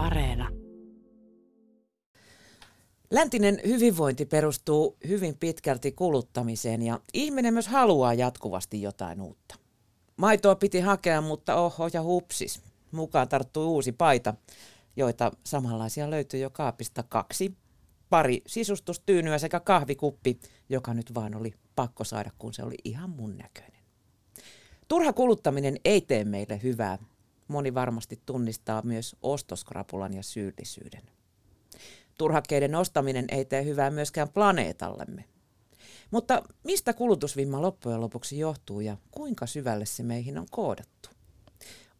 Areena. Läntinen hyvinvointi perustuu hyvin pitkälti kuluttamiseen ja ihminen myös haluaa jatkuvasti jotain uutta. Maitoa piti hakea, mutta oho ja hupsis. Mukaan tarttui uusi paita, joita samanlaisia löytyi jo kaapista kaksi. Pari sisustustyynyä sekä kahvikuppi, joka nyt vaan oli pakko saada, kun se oli ihan mun näköinen. Turha kuluttaminen ei tee meille hyvää. Moni varmasti tunnistaa myös ostoskrapulan ja syyllisyyden. Turhakkeiden ostaminen ei tee hyvää myöskään planeetallemme. Mutta mistä kulutusvimma loppujen lopuksi johtuu ja kuinka syvälle se meihin on koodattu?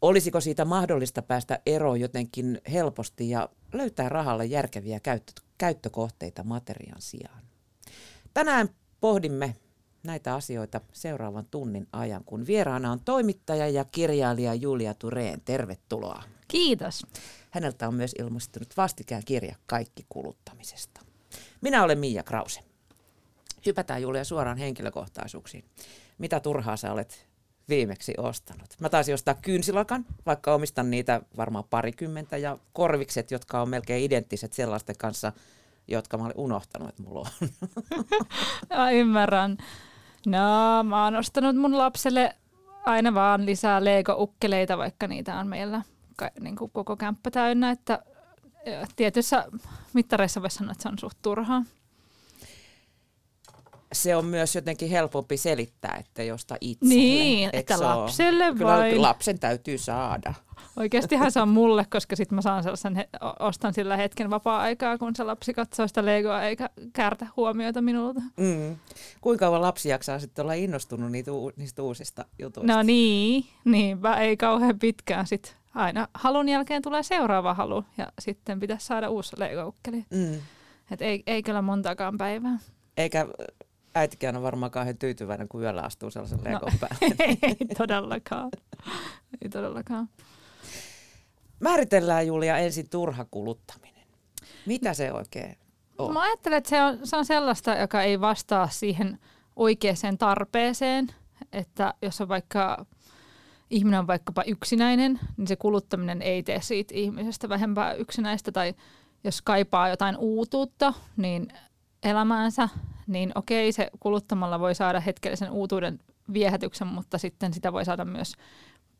Olisiko siitä mahdollista päästä eroon jotenkin helposti ja löytää rahalle järkeviä käyttö- käyttökohteita materiaan sijaan? Tänään pohdimme näitä asioita seuraavan tunnin ajan, kun vieraana on toimittaja ja kirjailija Julia Tureen. Tervetuloa. Kiitos. Häneltä on myös ilmestynyt vastikään kirja Kaikki kuluttamisesta. Minä olen Miia Krause. Hypätään Julia suoraan henkilökohtaisuuksiin. Mitä turhaa sä olet viimeksi ostanut? Mä taisin ostaa kynsilakan, vaikka omistan niitä varmaan parikymmentä, ja korvikset, jotka on melkein identtiset sellaisten kanssa, jotka mä olin unohtanut, että mulla on. Mä ymmärrän. No, mä oon ostanut mun lapselle aina vaan lisää Lego-ukkeleita, vaikka niitä on meillä ka- niin kuin koko kämppä täynnä, että tietyissä mittareissa voisi sanoa, että se on suht turhaa. Se on myös jotenkin helpompi selittää, että josta itse. Niin, että lapselle Kyllä vain. lapsen täytyy saada. Oikeastihan se on mulle, koska sitten mä saan sellaisen, ostan sillä hetken vapaa-aikaa, kun se lapsi katsoo sitä Legoa eikä kärtä huomiota minulta. Mm. Kuinka kauan lapsi jaksaa sitten olla innostunut niitä, uu- niistä uusista jutuista? No niin, niinpä ei kauhean pitkään sit. Aina halun jälkeen tulee seuraava halu ja sitten pitäisi saada uusi Lego-ukkeli. Mm. Et ei, ei kyllä montaakaan päivää. Eikä äitikään ole varmaan kauhean tyytyväinen, kun yöllä astuu sellaisen No. legon päälle. ei todellakaan. Ei todellakaan. Määritellään Julia ensin turha kuluttaminen. Mitä se oikein on? Mä ajattelen, että se on, se on sellaista, joka ei vastaa siihen oikeaan tarpeeseen. Että jos on vaikka ihminen on vaikkapa yksinäinen, niin se kuluttaminen ei tee siitä ihmisestä vähempää yksinäistä. Tai jos kaipaa jotain uutuutta niin elämäänsä, niin okei, se kuluttamalla voi saada hetkellisen uutuuden viehätyksen, mutta sitten sitä voi saada myös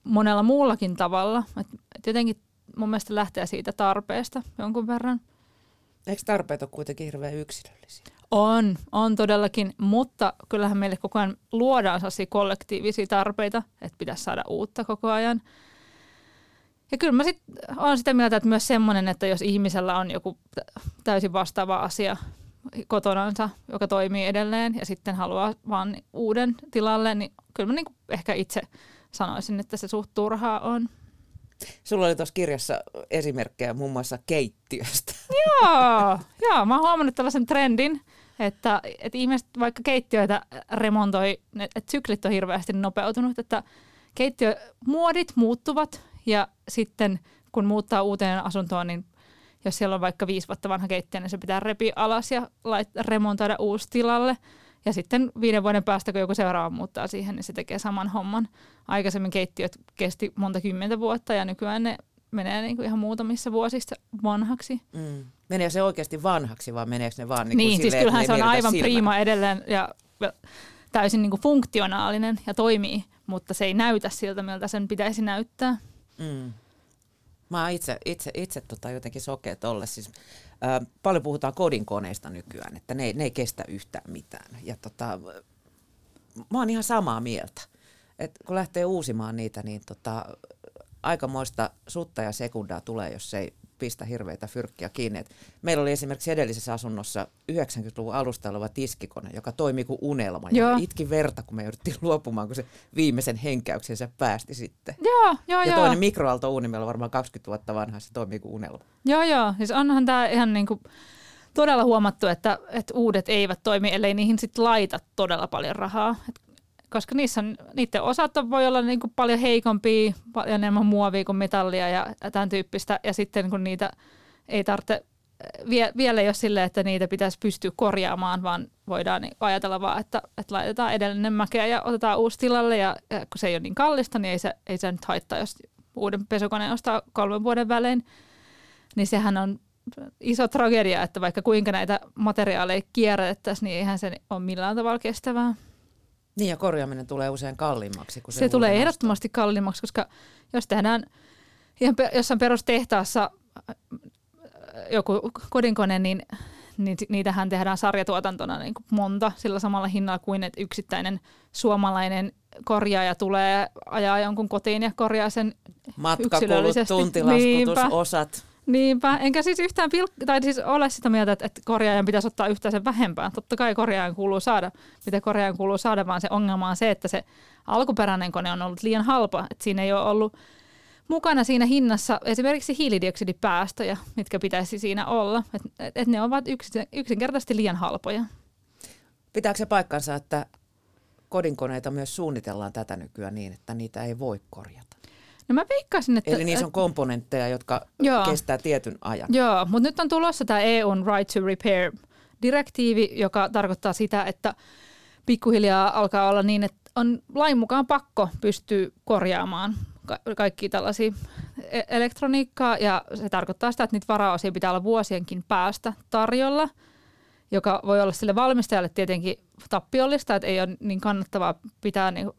monella muullakin tavalla. Et, jotenkin mun mielestä lähtee siitä tarpeesta jonkun verran. Eikö tarpeet ole kuitenkin hirveän yksilöllisiä? On, on todellakin, mutta kyllähän meille koko ajan luodaan sellaisia kollektiivisia tarpeita, että pitäisi saada uutta koko ajan. Ja kyllä mä sit olen sitä mieltä, että myös semmoinen, että jos ihmisellä on joku tä- täysin vastaava asia kotonansa, joka toimii edelleen ja sitten haluaa vaan uuden tilalle, niin kyllä mä niinku ehkä itse sanoisin, että se suht turhaa on. Sulla oli tuossa kirjassa esimerkkejä muun muassa keittiöstä. Joo, joo, mä oon huomannut tällaisen trendin, että, että ihmiset vaikka keittiöitä remontoi, että syklit on hirveästi nopeutunut, että keittiömuodit muuttuvat ja sitten kun muuttaa uuteen asuntoon, niin jos siellä on vaikka viisi vuotta vanha keittiö, niin se pitää repiä alas ja lait, remontoida uusi tilalle. Ja sitten viiden vuoden päästä, kun joku seuraava muuttaa siihen, niin se tekee saman homman. Aikaisemmin keittiöt kesti monta kymmentä vuotta ja nykyään ne menee niin kuin ihan muutamissa vuosissa vanhaksi. Mm. Menee se oikeasti vanhaksi vai meneekö ne vaan niin, Niin, kuin niin siis silleen, että kyllähän se on aivan prima edelleen ja täysin niin kuin funktionaalinen ja toimii, mutta se ei näytä siltä, miltä sen pitäisi näyttää. Mm. Mä oon itse, itse, itse tota jotenkin sokea tolle. Siis, ää, paljon puhutaan kodinkoneista nykyään, että ne, ne ei kestä yhtään mitään. Ja tota, mä oon ihan samaa mieltä. Et kun lähtee uusimaan niitä, niin tota, aikamoista sutta ja sekundaa tulee, jos ei pistä hirveitä fyrkkiä kiinni. Et meillä oli esimerkiksi edellisessä asunnossa 90-luvun alusta oleva tiskikone, joka toimi kuin unelma. Joo. Ja itki verta, kun me jouduttiin luopumaan, kun se viimeisen henkäyksensä päästi sitten. Joo, joo, Ja joo. toinen mikroaaltouuni, meillä on varmaan 20 vuotta vanha, se toimii kuin unelma. Joo, joo. Siis onhan tämä ihan niin kuin todella huomattu, että, että uudet eivät toimi, ellei niihin sit laita todella paljon rahaa. Et, koska niissä on, niiden osat voi olla niin kuin paljon heikompia, paljon enemmän muovia kuin metallia ja tämän tyyppistä. Ja sitten kun niitä ei tarvitse, vie, vielä ei ole silleen, että niitä pitäisi pystyä korjaamaan, vaan voidaan niin ajatella vaan, että, että laitetaan edellinen mäkeä ja otetaan uusi tilalle. Ja, ja kun se ei ole niin kallista, niin ei se, ei se nyt haittaa, jos uuden pesukoneen ostaa kolmen vuoden välein. niin sehän on iso tragedia, että vaikka kuinka näitä materiaaleja kierrätettäisiin, niin eihän se ole millään tavalla kestävää. Niin ja korjaaminen tulee usein kalliimmaksi. Kun se se tulee ehdottomasti kalliimmaksi, koska jos tehdään ihan jossain perustehtaassa äh, joku kodinkone, niin, niin niitähän tehdään sarjatuotantona niin kuin monta sillä samalla hinnalla kuin että yksittäinen suomalainen korjaaja tulee ajaa jonkun kotiin ja korjaa sen Matkakulut, tuntilaskutus, osat. Niinpä, enkä siis yhtään pilk- tai siis ole sitä mieltä, että, että korjaajan pitäisi ottaa yhtään sen vähempää. Totta kai korjaajan kuuluu saada, mitä korjaajan kuuluu saada, vaan se ongelma on se, että se alkuperäinen kone on ollut liian halpa. Että siinä ei ole ollut mukana siinä hinnassa esimerkiksi hiilidioksidipäästöjä, mitkä pitäisi siinä olla. Että et ne ovat yksin, yksinkertaisesti liian halpoja. Pitääkö se paikkansa, että kodinkoneita myös suunnitellaan tätä nykyään niin, että niitä ei voi korjata? No mä veikkaisin, että... Eli niissä on komponentteja, jotka joo, kestää tietyn ajan. Joo, mutta nyt on tulossa tämä EUn Right to Repair direktiivi, joka tarkoittaa sitä, että pikkuhiljaa alkaa olla niin, että on lain mukaan pakko pystyä korjaamaan ka- kaikki tällaisia e- elektroniikkaa ja se tarkoittaa sitä, että niitä varaosia pitää olla vuosienkin päästä tarjolla, joka voi olla sille valmistajalle tietenkin tappiollista, että ei ole niin kannattavaa pitää niin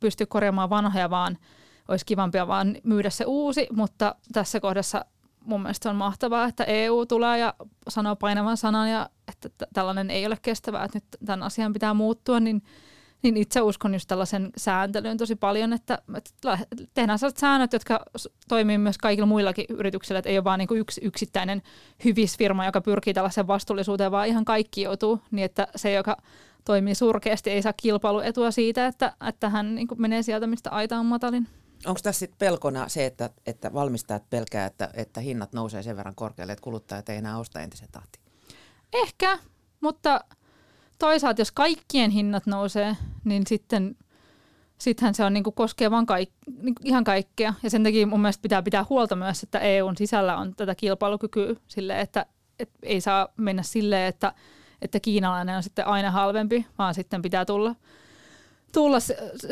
pystyä korjaamaan vanhoja, vaan – olisi kivampia vaan myydä se uusi, mutta tässä kohdassa mun mielestä on mahtavaa, että EU tulee ja sanoo painavan sanan ja että tällainen ei ole kestävää, että nyt tämän asian pitää muuttua, niin, niin itse uskon just tällaisen sääntelyyn tosi paljon, että, että tehdään sellaiset säännöt, jotka toimii myös kaikilla muillakin yrityksillä, että ei ole vain niin yksi yksittäinen hyvisfirma, joka pyrkii tällaiseen vastuullisuuteen, vaan ihan kaikki joutuu niin, että se, joka toimii surkeasti, ei saa kilpailuetua siitä, että, että hän niin menee sieltä, mistä aita on matalin. Onko tässä sitten pelkona se, että, että valmistajat pelkää, että, että hinnat nousee sen verran korkealle, että kuluttajat ei enää osta entisen tahtiin? Ehkä, mutta toisaalta jos kaikkien hinnat nousee, niin sitten sittenhän se on niin kuin koskee vaan kaik, niin ihan kaikkea. Ja sen takia mun mielestä pitää pitää huolta myös, että EUn sisällä on tätä kilpailukykyä sille, että, että ei saa mennä silleen, että, että kiinalainen on sitten aina halvempi, vaan sitten pitää tulla – tulla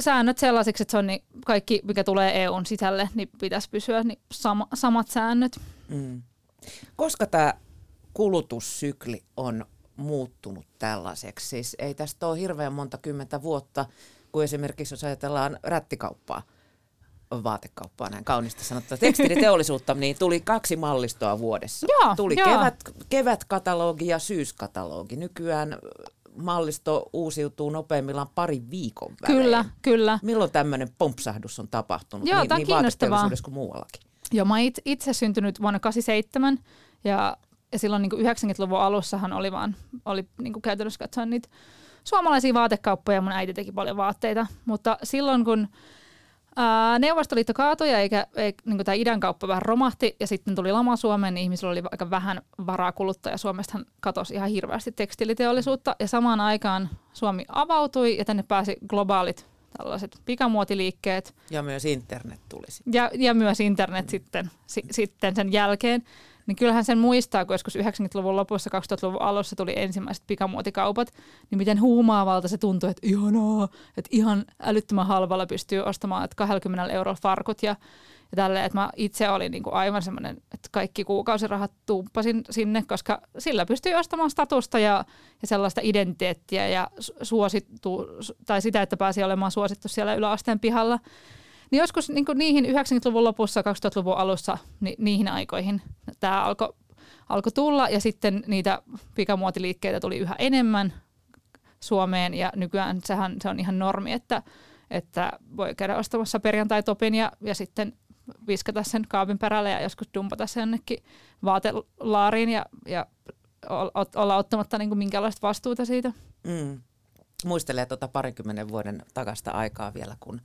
säännöt sellaisiksi, että se on niin kaikki, mikä tulee EUn sisälle, niin pitäisi pysyä niin sama, samat säännöt. Mm. Koska tämä kulutussykli on muuttunut tällaiseksi, siis ei tästä ole hirveän monta kymmentä vuotta, kun esimerkiksi jos ajatellaan rättikauppaa, vaatekauppaa, näin kaunista sanottua, tekstiliteollisuutta, niin tuli kaksi mallistoa vuodessa. Joo, tuli joo. Kevät, kevätkatalogi ja syyskatalogi. Nykyään mallisto uusiutuu nopeimmillaan pari viikon välein. Kyllä, kyllä. Milloin tämmöinen pompsahdus on tapahtunut Joo, niin, niin vaateteollisuudessa kuin muuallakin? Joo, mä itse, itse syntynyt vuonna 87 ja, ja silloin niin 90-luvun alussahan oli vaan, oli niin kuin käytännössä katsoen niitä suomalaisia vaatekauppoja. Mun äiti teki paljon vaatteita, mutta silloin kun Ää, Neuvostoliitto kaatui ja eikä, eikä niin tämä idän kauppa vähän romahti ja sitten tuli lama Suomeen, niin ihmisillä oli aika vähän varaa kuluttaa ja Suomestahan katosi ihan hirveästi tekstiiliteollisuutta ja samaan aikaan Suomi avautui ja tänne pääsi globaalit tällaiset pikamuotiliikkeet. Ja myös internet tuli sitten. Ja, ja myös internet mm. sitten, si, sitten sen jälkeen niin kyllähän sen muistaa, kun joskus 90-luvun lopussa, 2000-luvun alussa tuli ensimmäiset pikamuotikaupat, niin miten huumaavalta se tuntui, että ihanaa, että ihan älyttömän halvalla pystyy ostamaan, että 20 eurolla farkut ja, ja tälleen, että mä itse olin niin kuin aivan semmoinen, että kaikki kuukausirahat tuuppasin sinne, koska sillä pystyy ostamaan statusta ja, ja sellaista identiteettiä ja suosittu, tai sitä, että pääsi olemaan suosittu siellä yläasteen pihalla. Niin joskus niin niihin 90-luvun lopussa, 2000-luvun alussa, ni, niihin aikoihin tämä alkoi alko tulla ja sitten niitä pikamuotiliikkeitä tuli yhä enemmän Suomeen ja nykyään sehän se on ihan normi, että, että voi käydä ostamassa perjantai-topin ja, ja sitten viskata sen kaapin perälle ja joskus dumpata sen jonnekin vaatelaariin ja, ja olla ottamatta niin kuin minkäänlaista vastuuta siitä. Mm. Muistelee tuota parinkymmenen vuoden takasta aikaa vielä, kun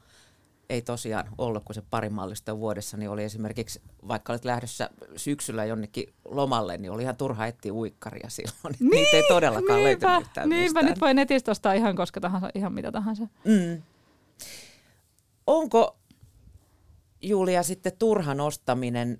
ei tosiaan ollut kuin se pari mallista vuodessa, niin oli esimerkiksi, vaikka olet lähdössä syksyllä jonnekin lomalle, niin oli ihan turha etsiä uikkaria silloin. Niin, Niitä ei todellakaan niinpä, löytynyt yhtään Niinpä, mistään. nyt voi netistä ostaa ihan koska tahansa, ihan mitä tahansa. Mm. Onko Julia sitten turhan ostaminen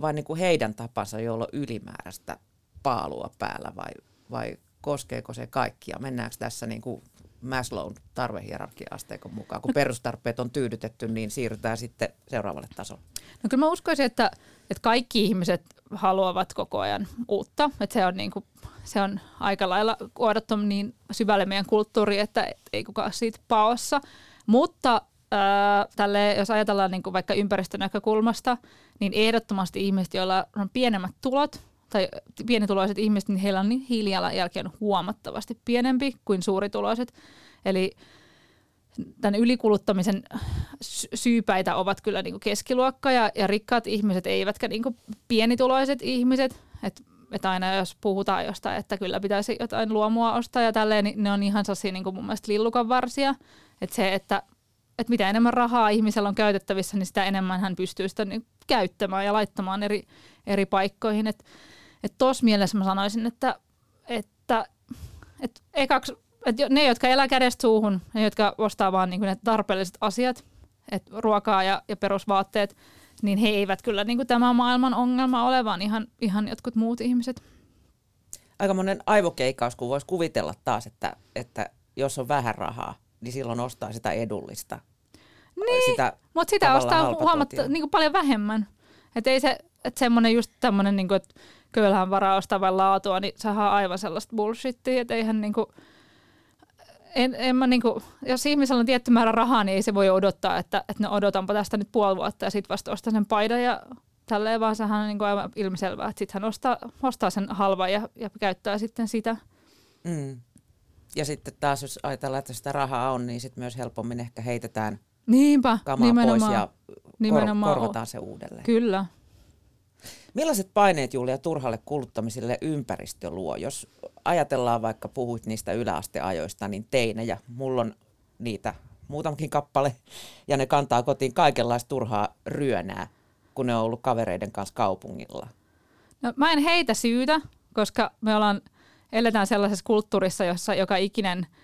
vai niin kuin heidän tapansa, jolla on ylimääräistä paalua päällä vai, vai koskeeko se kaikkia? Mennäänkö tässä niin kuin Maslown tarvehierarkia-asteikon mukaan. Kun no, perustarpeet on tyydytetty, niin siirrytään sitten seuraavalle tasolle. No kyllä mä uskoisin, että, että kaikki ihmiset haluavat koko ajan uutta. Et se, on niinku, se on aika lailla kuodattu niin syvälle meidän kulttuuriin, että et ei kukaan siitä paossa. Mutta ää, tälle, jos ajatellaan niinku vaikka ympäristönäkökulmasta, niin ehdottomasti ihmiset, joilla on pienemmät tulot, tai pienituloiset ihmiset, niin heillä on niin hiilijalanjälki on huomattavasti pienempi kuin suurituloiset. Eli tämän ylikuluttamisen syypäitä ovat kyllä niin keskiluokka ja, ja rikkaat ihmiset, eivätkä niin pienituloiset ihmiset. Et, et aina jos puhutaan jostain, että kyllä pitäisi jotain luomua ostaa ja tälleen, niin ne on ihan sellaisia niin mun mielestä lillukan varsia. Että se, että, että mitä enemmän rahaa ihmisellä on käytettävissä, niin sitä enemmän hän pystyy sitä niin käyttämään ja laittamaan eri, eri paikkoihin. Että et tuossa mielessä mä sanoisin, että, että, että ekaksi että ne, jotka elää kädestä suuhun, ne, jotka ostaa vaan niin ne tarpeelliset asiat, että ruokaa ja, ja perusvaatteet, niin he eivät kyllä niin kuin tämä maailman ongelma ole, vaan ihan, ihan jotkut muut ihmiset. Aika monen aivokeikaus, kun voisi kuvitella taas, että, että jos on vähän rahaa, niin silloin ostaa sitä edullista. Niin, sitä mutta sitä ostaa huomatta, niin kuin paljon vähemmän. Että ei se, että semmoinen just tämmöinen, niin kuin, että kyllähän varaa ostaa vain laatua, niin sehän on aivan sellaista bullshittia, että eihän niin kuin, en, en mä niinku, jos ihmisellä on tietty määrä rahaa, niin ei se voi odottaa, että, että no odotanpa tästä nyt puoli vuotta ja sitten vasta ostaa sen paidan ja tälleen, vaan sehän on niinku aivan ilmiselvää, että sitten hän ostaa, ostaa sen halva ja, ja käyttää sitten sitä. Mm. Ja sitten taas, jos ajatellaan, että sitä rahaa on, niin sitten myös helpommin ehkä heitetään Niinpä, kamaa pois ja kor- korvataan se uudelleen. Kyllä. Millaiset paineet Julia turhalle kuluttamiselle ympäristö luo? Jos ajatellaan vaikka puhuit niistä yläasteajoista, niin teinejä, mulla on niitä muutamakin kappale, ja ne kantaa kotiin kaikenlaista turhaa ryönää, kun ne on ollut kavereiden kanssa kaupungilla. No, mä en heitä syytä, koska me ollaan, eletään sellaisessa kulttuurissa, jossa joka ikinen –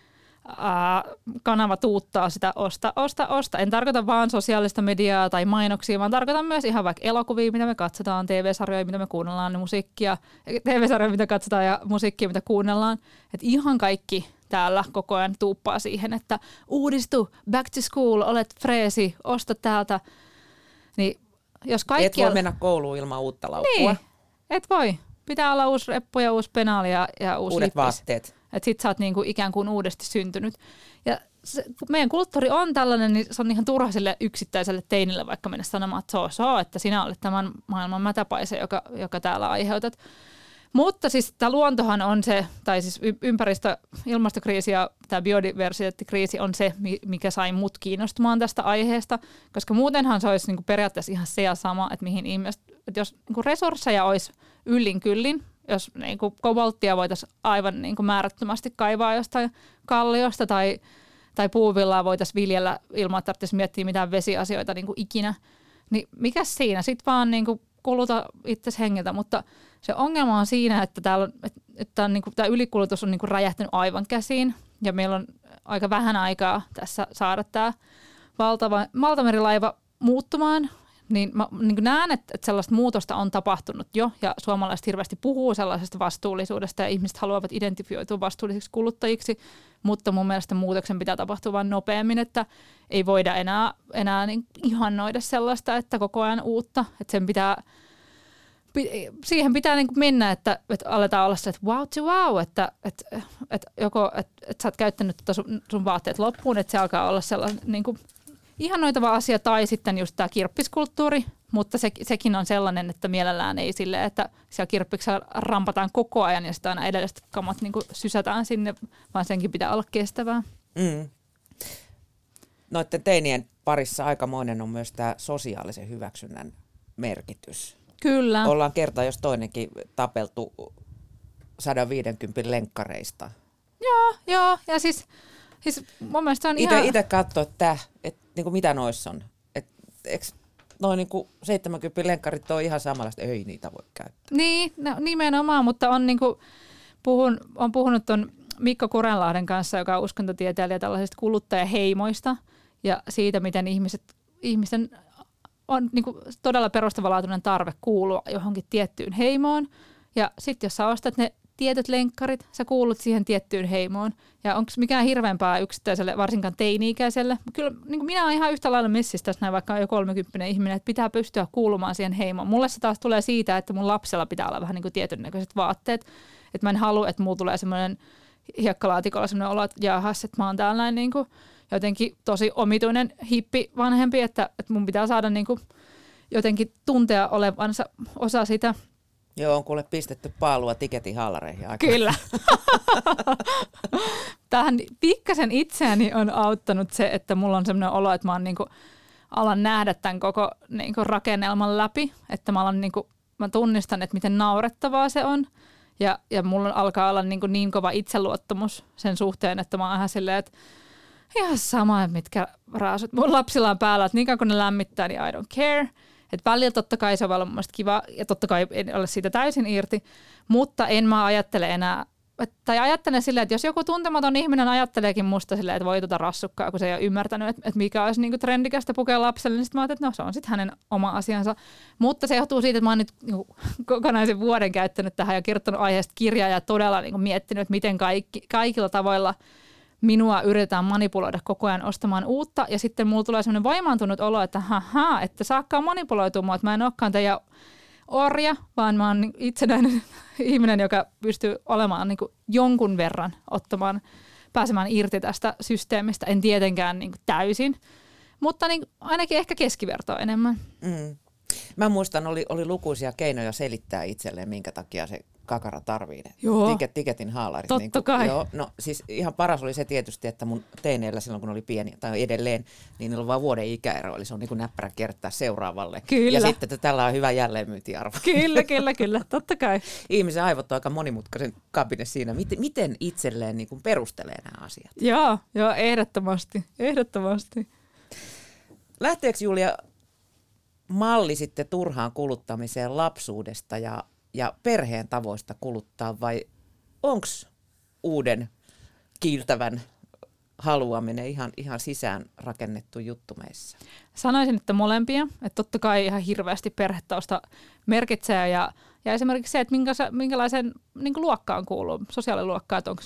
kanava tuuttaa sitä osta, osta, osta. En tarkoita vaan sosiaalista mediaa tai mainoksia, vaan tarkoitan myös ihan vaikka elokuvia, mitä me katsotaan, TV-sarjoja, mitä me kuunnellaan, niin musiikkia, TV-sarjoja, mitä katsotaan ja musiikkia, mitä kuunnellaan. Et ihan kaikki täällä koko ajan tuuppaa siihen, että uudistu, back to school, olet freesi, osta täältä. Niin jos kaikki... Et voi mennä kouluun ilman uutta laukkua. Niin, et voi. Pitää olla uusi reppu ja uusi penaali ja, ja uusi Uudet lippis. vaatteet. Että sit sä oot niinku ikään kuin uudesti syntynyt. Ja se, meidän kulttuuri on tällainen, niin se on ihan turha sille yksittäiselle teinille vaikka mennä sanomaan, että so, so, että sinä olet tämän maailman mätäpaise, joka, joka täällä aiheutat. Mutta siis tämä luontohan on se, tai siis ympäristö, ilmastokriisi ja tämä biodiversiteettikriisi on se, mikä sai mut kiinnostumaan tästä aiheesta, koska muutenhan se olisi niinku periaatteessa ihan se ja sama, että mihin ihmiset, että jos niinku resursseja olisi yllin kyllin, jos niin kuin kobolttia voitaisiin aivan niin kuin määrättömästi kaivaa jostain kalliosta tai, tai puuvillaa voitaisiin viljellä ilman, että tarvitsisi miettiä mitään vesiasioita niin kuin ikinä, niin mikä siinä? Sitten vaan niin kuin kuluta itse hengiltä, mutta se ongelma on siinä, että, täällä että, että niin kuin, tämä ylikulutus on niin kuin räjähtänyt aivan käsiin ja meillä on aika vähän aikaa tässä saada tämä valtava valtamerilaiva muuttumaan niin mä niin näen, että, että sellaista muutosta on tapahtunut jo ja suomalaiset hirveästi puhuu sellaisesta vastuullisuudesta ja ihmiset haluavat identifioitua vastuullisiksi kuluttajiksi, mutta mun mielestä muutoksen pitää tapahtua vain nopeammin, että ei voida enää, enää niin ihannoida sellaista, että koko ajan uutta, että sen pitää siihen pitää niin mennä, että, että aletaan olla se, että wow to wow, että, että, että joko että, että sä oot käyttänyt tota sun, sun vaatteet loppuun, että se alkaa olla sellainen niin kuin ihanoitava asia, tai sitten just tämä kirppiskulttuuri, mutta se, sekin on sellainen, että mielellään ei sille, että siellä kirppiksellä rampataan koko ajan ja sitä aina edelliset kamat niin sysätään sinne, vaan senkin pitää olla kestävää. Mm. Noiden teinien parissa aikamoinen on myös tämä sosiaalisen hyväksynnän merkitys. Kyllä. Ollaan kerta jos toinenkin tapeltu 150 lenkkareista. Joo, joo. Ja siis, siis mun mielestä on ite, ihan... Itse katsoa, että, että niin kuin mitä noissa on. Et, eikö noin niin kuin 70 lenkkarit on ihan samanlaista, ei niitä voi käyttää. Niin, no, nimenomaan, mutta on, niin kuin, puhun, on puhunut tuon Mikko Kurenlahden kanssa, joka on uskontotieteilijä tällaisista kuluttajaheimoista ja siitä, miten ihmiset, ihmisten on niin kuin, todella perustavanlaatuinen tarve kuulua johonkin tiettyyn heimoon. Ja sitten jos sä ostat ne tietyt lenkkarit, sä kuulut siihen tiettyyn heimoon. Ja onko mikään hirveämpää yksittäiselle, varsinkaan teini-ikäiselle? Kyllä niin kuin minä olen ihan yhtä lailla messissä tässä näin, vaikka jo 30 ihminen, että pitää pystyä kuulumaan siihen heimoon. Mulle se taas tulee siitä, että mun lapsella pitää olla vähän niin kuin tietyn näköiset vaatteet. Että mä en halua, että mulla tulee semmoinen hiekkalaatikolla semmoinen olo, että jahas, että mä oon tällainen niin kuin jotenkin tosi omituinen hippi vanhempi, että, että mun pitää saada niin kuin jotenkin tuntea olevansa osa sitä. Joo, on kuule pistetty paalua tiketin hallareihin. Aika. Kyllä. Tähän pikkasen itseäni on auttanut se, että mulla on sellainen olo, että mä niinku, alan nähdä tämän koko niinku rakennelman läpi, että mä, alan niinku, mä tunnistan, että miten naurettavaa se on. Ja, ja mulla alkaa olla niin, niin kova itseluottamus sen suhteen, että mä oon ihan silleen, että ihan sama, mitkä raasut mun lapsilla on päällä, että niin kauan kun ne lämmittää, niin I don't care. Et välillä totta kai se on ollut kiva ja totta kai en ole siitä täysin irti, mutta en mä ajattele enää, tai ajattelen silleen, että jos joku tuntematon ihminen ajatteleekin musta silleen, että voi tuota rassukkaa, kun se ei ole ymmärtänyt, että, että mikä olisi niinku trendikästä pukea lapselle, niin sitten mä ajattelin, että no se on sitten hänen oma asiansa. Mutta se johtuu siitä, että mä oon nyt niinku, kokonaisen vuoden käyttänyt tähän ja kirjoittanut aiheesta kirjaa ja todella niinku, miettinyt, että miten kaikki, kaikilla tavoilla – minua yritetään manipuloida koko ajan ostamaan uutta ja sitten mulla tulee sellainen voimaantunut olo, että haha, että saakkaa manipuloitua että mä en olekaan teidän orja, vaan mä oon niin itsenäinen ihminen, joka pystyy olemaan niin jonkun verran ottamaan, pääsemään irti tästä systeemistä. En tietenkään niin täysin, mutta niin ainakin ehkä keskivertoa enemmän. Mm. Mä muistan, oli, oli lukuisia keinoja selittää itselleen, minkä takia se kakara tarvii ne joo. Tiket, tiketin haalarit. Totta niin kuin, kai. Joo, no siis ihan paras oli se tietysti, että mun teineillä silloin kun oli pieni, tai edelleen, niin niillä on vain vuoden ikäero, eli se on niin kuin näppärä kertaa seuraavalle. Kyllä. Ja sitten, että tällä on hyvä jälleenmyyntiarvo. Kyllä, kyllä, kyllä, totta kai. Ihmisen aivot on aika monimutkaisen kabine siinä, miten, miten itselleen niin kuin perustelee nämä asiat. Joo, joo, ehdottomasti, ehdottomasti. Lähteekö Julia malli sitten turhaan kuluttamiseen lapsuudesta ja ja perheen tavoista kuluttaa vai onko uuden kiiltävän haluaminen ihan, ihan sisään rakennettu juttu meissä? Sanoisin, että molempia. Että totta kai ihan hirveästi perhetausta merkitsee ja, ja esimerkiksi se, että minkä, minkälaisen niin luokkaan kuuluu, sosiaaliluokkaan, että onko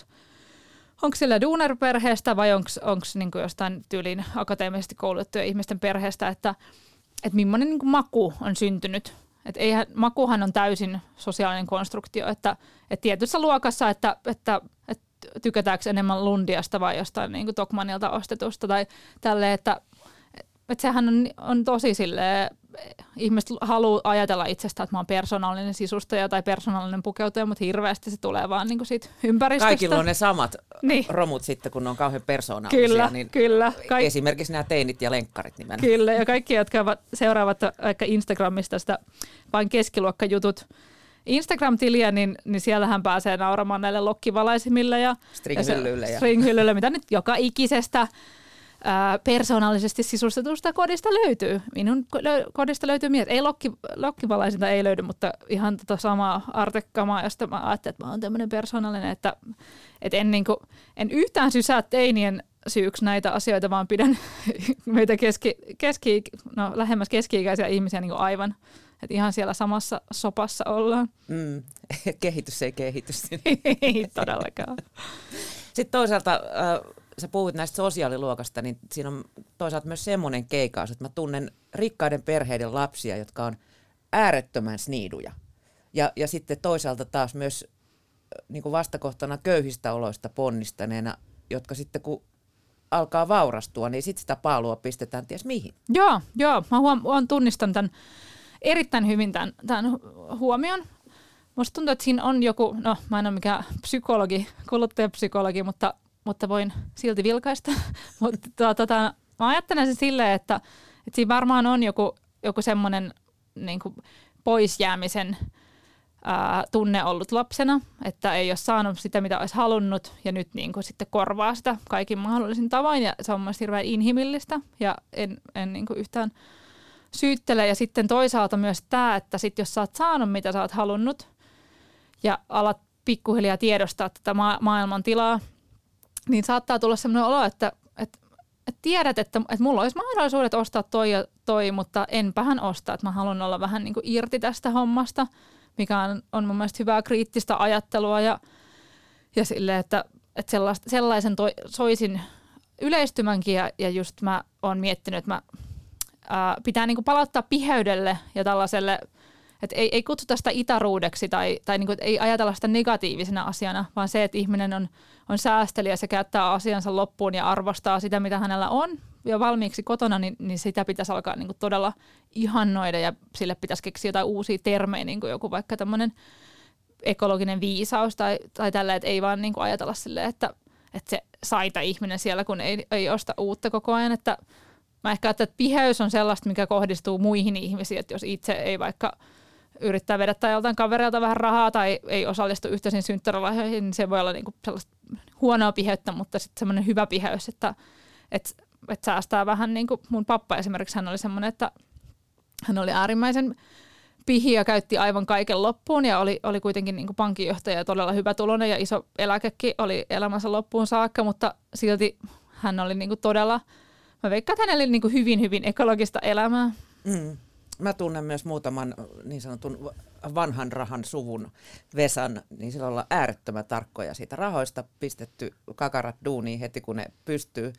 onko sillä duunerperheestä vai onko niin jostain tyylin akateemisesti koulutettujen ihmisten perheestä, että, että millainen niin maku on syntynyt et eihän, makuhan on täysin sosiaalinen konstruktio, että, että tietyssä luokassa, että, että, että tykätäänkö enemmän Lundiasta vai jostain niin Tokmanilta ostetusta tai tälleen, että, että sehän on, on tosi sille ihmiset haluaa ajatella itsestä, että mä oon persoonallinen sisustaja tai persoonallinen pukeutuja, mutta hirveästi se tulee vaan niin kuin siitä ympäristöstä. Kaikilla on ne samat niin. romut sitten, kun ne on kauhean persoonallisia. Kyllä, niin kyllä. Kaik- esimerkiksi nämä teinit ja lenkkarit nimenomaan. Kyllä, ja kaikki, jotka ovat, seuraavat vaikka Instagramista sitä vain keskiluokkajutut, Instagram-tiliä, niin, niin siellähän pääsee nauramaan näille lokkivalaisimille ja stringhyllyille, ja, stringhyllyille mitä nyt joka ikisestä persoonallisesti sisustetusta kodista löytyy. Minun kodista löytyy mies. Ei lokki, lokkivalaisinta ei löydy, mutta ihan tota samaa artekamaa, josta mä ajattelin, että mä oon tämmöinen persoonallinen, että, että en, niin kuin, en yhtään sysää teinien syyksi näitä asioita, vaan pidän meitä keski, keski, no, lähemmäs keski-ikäisiä ihmisiä niin kuin aivan että ihan siellä samassa sopassa ollaan. Mm. Kehitys ei kehitys. ei todellakaan. Sitten toisaalta äh, sä puhuit näistä sosiaaliluokasta, niin siinä on toisaalta myös semmoinen keikaus, että mä tunnen rikkaiden perheiden lapsia, jotka on äärettömän sniiduja. Ja, ja sitten toisaalta taas myös niin kuin vastakohtana köyhistä oloista ponnistaneena, jotka sitten kun alkaa vaurastua, niin sitten sitä paalua pistetään ties mihin. Joo, joo. Mä huom- huom- tunnistan tämän erittäin hyvin tämän, tämän huomion. Musta tuntuu, että siinä on joku, no mä en ole mikään psykologi, kuluttajapsykologi, mutta mutta voin silti vilkaista. mutta tota, tota, mä ajattelen sen silleen, että, että siinä varmaan on joku, joku semmoinen niin poisjäämisen ää, tunne ollut lapsena, että ei ole saanut sitä, mitä olisi halunnut, ja nyt niin kuin, sitten korvaa sitä kaikin mahdollisin tavoin, ja se on myös hirveän inhimillistä, ja en, en niin kuin yhtään syyttele. Ja sitten toisaalta myös tämä, että sit jos sä oot saanut, mitä sä oot halunnut, ja alat pikkuhiljaa tiedostaa tätä ma- maailman tilaa, niin saattaa tulla sellainen olo, että, että, että tiedät, että, että mulla olisi mahdollisuudet ostaa toi ja toi, mutta enpähän osta, että mä haluan olla vähän niin kuin irti tästä hommasta. mikä on, on mun mielestä hyvää kriittistä ajattelua ja, ja sille, että, että sellaisen toi, soisin yleistymänkin ja, ja just mä oon miettinyt, että mä, ää, pitää niinku palauttaa piheydelle ja tällaiselle, että ei, ei kutsuta sitä itaruudeksi tai, tai niinku, ei ajatella sitä negatiivisena asiana, vaan se, että ihminen on, on säästelijä, se käyttää asiansa loppuun ja arvostaa sitä, mitä hänellä on. Jo valmiiksi kotona, niin, niin sitä pitäisi alkaa niinku todella ihannoida ja sille pitäisi keksiä jotain uusia termejä, niin kuin joku vaikka tämmöinen ekologinen viisaus tai, tai tällä, että ei vaan niinku ajatella silleen, että, että se saita ihminen siellä, kun ei, ei osta uutta koko ajan, että mä ehkä ajattelen, että piheys on sellaista, mikä kohdistuu muihin ihmisiin, että jos itse ei vaikka yrittää vedättää joltain kavereilta vähän rahaa tai ei osallistu yhteisiin synttärilahjoihin, niin se voi olla niinku sellaista huonoa piheyttä, mutta sitten semmoinen hyvä piheys, että, että, että säästää vähän niin kuin mun pappa esimerkiksi, hän oli semmoinen, että hän oli äärimmäisen pihi ja käytti aivan kaiken loppuun ja oli, oli kuitenkin niin kuin pankinjohtaja ja todella hyvä tulonen ja iso eläkekin oli elämänsä loppuun saakka, mutta silti hän oli niin kuin todella, mä veikkaan, että hänellä oli niin kuin hyvin, hyvin ekologista elämää. Mm. Mä tunnen myös muutaman niin sanotun vanhan rahan suvun Vesan, niin sillä ollaan äärettömän tarkkoja siitä rahoista, pistetty kakarat duuniin heti kun ne pystyy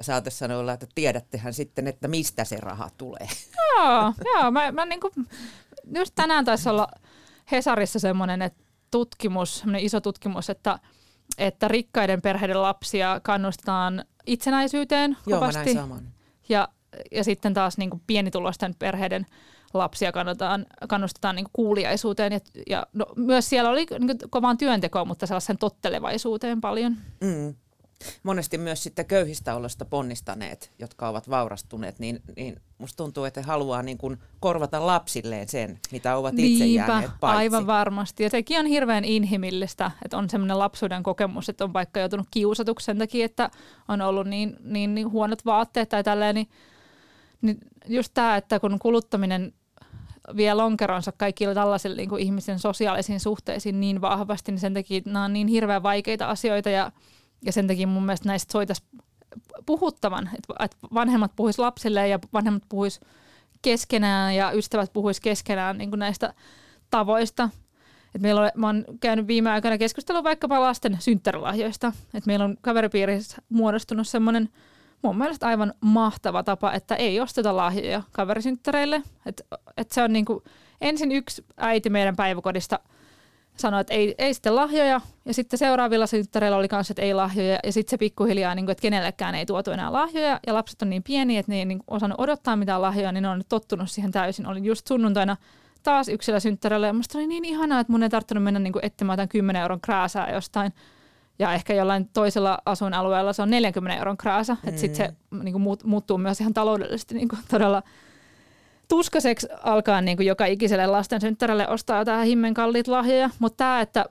saate sanoilla, että tiedättehän sitten, että mistä se raha tulee. Joo, joo mä, mä niin kuin, just tänään taisi olla Hesarissa semmoinen että tutkimus, semmoinen iso tutkimus, että, että rikkaiden perheiden lapsia kannustetaan itsenäisyyteen Joo, kovasti. Mä näin saman. Ja, ja sitten taas niin kuin pienituloisten perheiden lapsia kannustetaan, kannustetaan niin kuuliaisuuteen ja, ja no, myös siellä oli niin kovaan työntekoon, mutta sellaisen tottelevaisuuteen paljon. Mm monesti myös sitten köyhistä olosta ponnistaneet, jotka ovat vaurastuneet, niin, niin musta tuntuu, että he haluaa niin kuin korvata lapsilleen sen, mitä ovat itse Niinpä, jääneet paitsi. aivan varmasti. Ja sekin on hirveän inhimillistä, että on semmoinen lapsuuden kokemus, että on vaikka joutunut kiusatuksi sen takia, että on ollut niin, niin, niin huonot vaatteet tai tälleen, niin, niin just tämä, että kun kuluttaminen vie lonkeronsa kaikille tällaisille niin ihmisen sosiaalisiin suhteisiin niin vahvasti, niin sen takia nämä on niin hirveän vaikeita asioita ja ja sen takia mun mielestä näistä soitas puhuttavan, että vanhemmat puhuis lapsille ja vanhemmat puhuis keskenään ja ystävät puhuis keskenään niin kuin näistä tavoista. Et meillä on, mä oon käynyt viime aikoina keskustelua vaikkapa lasten synttärilahjoista. Et meillä on kaveripiirissä muodostunut semmoinen mun mielestä aivan mahtava tapa, että ei osteta lahjoja kaverisynttäreille. Et, et se on niinku, ensin yksi äiti meidän päiväkodista – sanoi, että ei, ei sitten lahjoja. Ja sitten seuraavilla synttäreillä oli kanssa, että ei lahjoja. Ja sitten se pikkuhiljaa, niin kuin, että kenellekään ei tuotu enää lahjoja. Ja lapset on niin pieniä, että ne ei niin osannut odottaa mitään lahjoja, niin ne on nyt tottunut siihen täysin. Olin just sunnuntaina taas yksillä synttäreillä. Ja musta oli niin ihanaa, että mun ei tarttunut mennä niin etsimään tämän 10 euron krääsää jostain. Ja ehkä jollain toisella asuinalueella se on 40 euron krääsä. Mm. Että sitten se niin kuin, muuttuu myös ihan taloudellisesti niin kuin, todella – tuskaseksi alkaa niin kuin joka ikiselle lasten synttärälle ostaa jotain himmen kalliit lahjoja, mutta tämä, että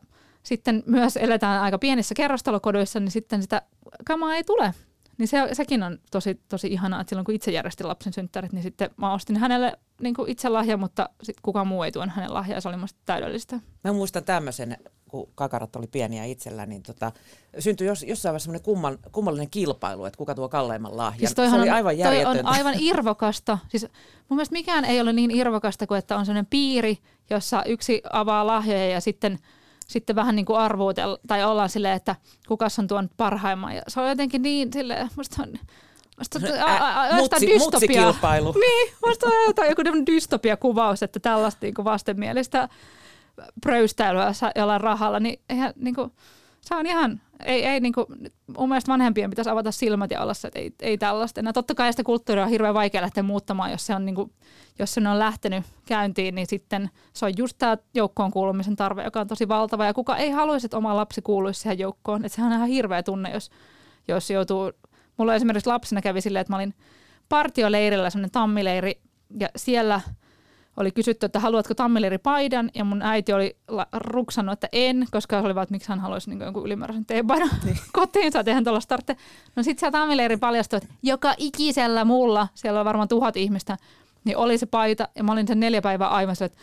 sitten myös eletään aika pienissä kerrostalokoduissa, niin sitten sitä kamaa ei tule. Niin se, sekin on tosi, tosi ihanaa, että silloin kun itse järjestin lapsen synttärit, niin sitten mä ostin hänelle niin kuin itse lahja, mutta sitten kukaan muu ei tuon hänen lahjaa, se oli musta täydellistä. Mä muistan tämmöisen, kun kakarat oli pieniä itsellä, niin tota, syntyi jos, jossain vaiheessa semmoinen kumman, kummallinen kilpailu, että kuka tuo kalleimman lahjan. Siis se oli aivan järjetöntä. on aivan irvokasta. Siis mun mielestä mikään ei ole niin irvokasta kuin, että on semmoinen piiri, jossa yksi avaa lahjoja ja sitten sitten vähän niin kuin arvuutella, tai ollaan silleen, että kuka on tuon parhaimman. Ja se on jotenkin niin silleen, musta on, Musta Mutsi, dystopia. Niin, musta on joku dystopia-kuvaus, että tällaista niin vastenmielistä pröystäilyä jollain rahalla, niin eihän niin kuin, se on ihan, ei, ei niin kuin, mun mielestä vanhempien pitäisi avata silmät ja olla se, että ei, ei tällaista enää. Totta kai sitä kulttuuria on hirveän vaikea lähteä muuttamaan, jos se on, niin kuin, jos se on lähtenyt käyntiin, niin sitten se on just tämä joukkoon kuulumisen tarve, joka on tosi valtava ja kuka ei haluaisi, että oma lapsi kuuluisi siihen joukkoon. Että sehän on ihan hirveä tunne, jos, jos joutuu, mulla esimerkiksi lapsena kävi silleen, että mä olin partioleirillä, semmoinen tammileiri ja siellä – oli kysytty, että haluatko paidan ja mun äiti oli ruksannut, että en, koska se oli vaan, että miksi hän haluaisi niin jonkun ylimääräisen teepaidan niin. kotiin, sä eihän tuolla starte. No sit se tammileiri paljastui, että joka ikisellä mulla, siellä on varmaan tuhat ihmistä, niin oli se paita ja mä olin sen neljä päivää aivan että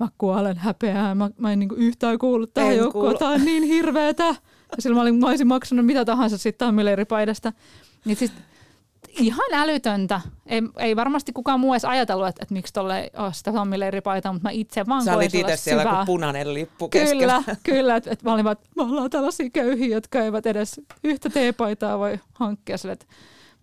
mä kuolen häpeään, mä, mä en niin yhtään kuullut tähän joukkoon, tää on niin hirveetä. Ja silloin mä, olin, mä olisin maksanut mitä tahansa siitä tammileiripaidasta. Niin siis ihan älytöntä. Ei, ei varmasti kukaan muu edes ajatellut, että, että miksi tuolle ole sitä Tommi Leiri-paitaa, mutta mä itse vaan Sä olit itse siellä kuin punainen lippu Kyllä, keskellä. kyllä. Että et mä olin vaan, että me ollaan tällaisia köyhiä, jotka eivät edes yhtä teepaitaa voi hankkia. Sille, että,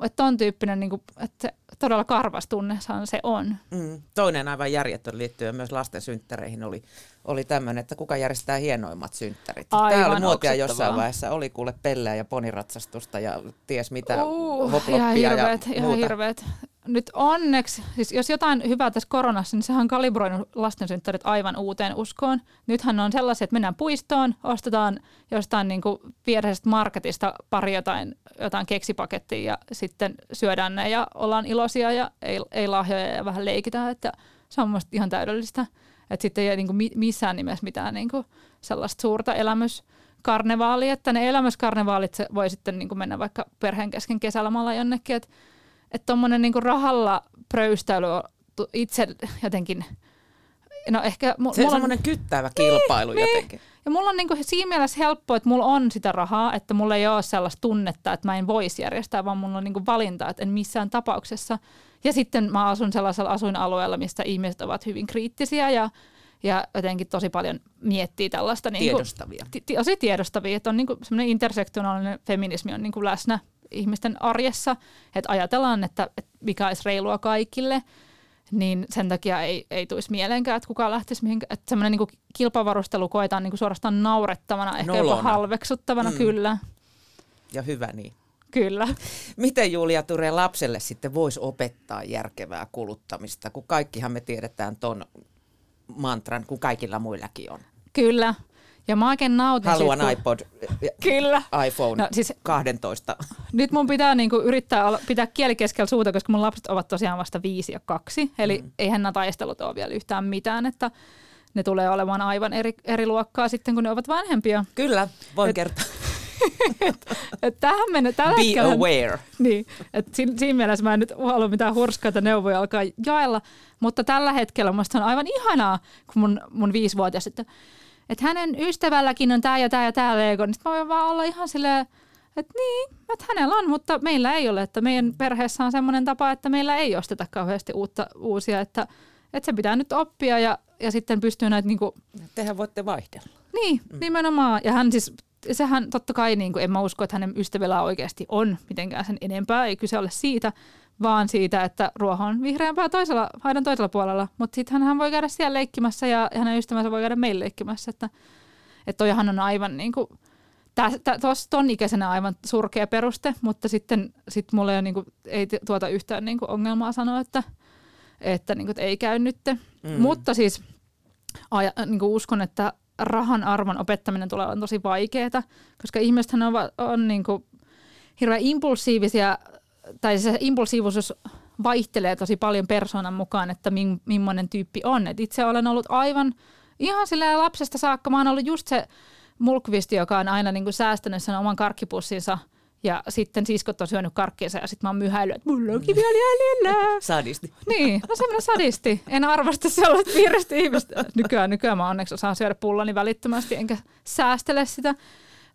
että ton tyyppinen, niin kuin, että todella karvas tunnehan se on. Mm. Toinen aivan järjetön liittyen myös lasten synttäreihin oli, oli tämmöinen, että kuka järjestää hienoimmat synttärit. Tämä Aivan oli muotia jossain vaiheessa. Oli kuule pelleä ja poniratsastusta ja ties mitä, Uh, ihan hoploppia hirveet, ja ihan muuta. hirveet. Nyt onneksi, siis jos jotain hyvää tässä koronassa, niin sehän on kalibroinut lastensynttärit aivan uuteen uskoon. Nythän on sellaisia, että mennään puistoon, ostetaan jostain niin kuin viereisestä marketista pari jotain, jotain keksipakettia ja sitten syödään ne ja ollaan iloisia ja ei, ei lahjoja ja vähän leikitään, että se on mielestäni ihan täydellistä. Että sitten ei ole niin kuin mi- missään nimessä mitään niin kuin sellaista suurta elämyskarnevaalia, että ne elämyskarnevaalit voi sitten niin kuin mennä vaikka perheen kesken kesälomalla jonnekin, että että tuommoinen niinku rahalla pröystäily itse jotenkin, no ehkä... mu- Se on semmoinen kyttävä kilpailu niin. jotenkin. ja mulla on niinku siinä mielessä helppo, että mulla on sitä rahaa, että mulla ei ole sellaista tunnetta, että mä en voisi järjestää, vaan mulla on niinku valinta, että en missään tapauksessa. Ja sitten mä asun sellaisella asuinalueella, mistä ihmiset ovat hyvin kriittisiä ja, ja jotenkin tosi paljon miettii tällaista. Niinku, Tiedostavia. ti- ti- tosi tiedostavia, että on niinku semmoinen intersektionaalinen feminismi on niinku läsnä ihmisten arjessa, että ajatellaan, että, että mikä olisi reilua kaikille, niin sen takia ei, ei tulisi mieleenkään, että kukaan lähtisi mihinkään. Että semmoinen niinku kilpavarustelu koetaan niinku suorastaan naurettavana, ehkä jopa Nolona. halveksuttavana, Mm. kyllä. Ja hyvä niin. Kyllä. Miten Julia Ture lapselle sitten voisi opettaa järkevää kuluttamista, kun kaikkihan me tiedetään ton mantran, kun kaikilla muillakin on. Kyllä. Ja mä oikein nautin Haluan siitä, kun- iPod, Kyllä. iPhone No siis 12. nyt mun pitää niinku yrittää olla, pitää kieli keskellä suuta, koska mun lapset ovat tosiaan vasta viisi ja kaksi. Eli mm. eihän nämä taistelut ole vielä yhtään mitään, että ne tulee olemaan aivan eri, eri luokkaa sitten, kun ne ovat vanhempia. Kyllä, voin Et- kertoa. Et tähän mennä, tällä Be hetkellä, aware. Niin, että siinä, siinä mielessä mä en nyt halua mitään hurskaita neuvoja alkaa jaella, mutta tällä hetkellä musta on aivan ihanaa, kun mun, mun viisivuotias sitten, että hänen ystävälläkin on tämä ja tämä ja tämä Lego, niin sit mä voin vaan olla ihan silleen, että niin, että hänellä on, mutta meillä ei ole, että meidän perheessä on semmoinen tapa, että meillä ei osteta kauheasti uutta, uusia, että, että se pitää nyt oppia ja, ja sitten pystyy näitä niinku, Tehän voitte vaihdella. niin, mm. nimenomaan. Ja hän siis, sehän totta kai, niin kuin, en mä usko, että hänen ystävillä oikeasti on mitenkään sen enempää. Ei kyse ole siitä, vaan siitä, että ruoho on vihreämpää toisella, haidan toisella puolella. Mutta sitten hän voi käydä siellä leikkimässä ja hänen ystävänsä voi käydä meillä leikkimässä. Että, että toihan on aivan niin kuin, tuossa ton ikäisenä aivan surkea peruste, mutta sitten sit mulle ei, niin kuin, ei tuota yhtään niin kuin ongelmaa sanoa, että, että, niin kuin, että ei käy nyt. Mm. Mutta siis aja, niin kuin uskon, että rahan arvon opettaminen tulee olemaan tosi vaikeaa, koska ihmisethän on, on niin kuin hirveän impulsiivisia, tai se impulsiivisuus vaihtelee tosi paljon persoonan mukaan, että min, millainen tyyppi on. Et itse olen ollut aivan ihan sillä lapsesta saakka, mä oon ollut just se mulkvisti, joka on aina niin kuin säästänyt sen oman karkkipussinsa ja sitten siskot on syönyt karkkinsa ja sitten mä oon myhäillyt, että mulla onkin vielä jäljellä. Sadisti. Niin, no semmoinen sadisti. En arvosta sellaista vierestä ihmistä. Nykyään, nykyään mä onneksi osaan syödä pullani välittömästi, enkä säästele sitä.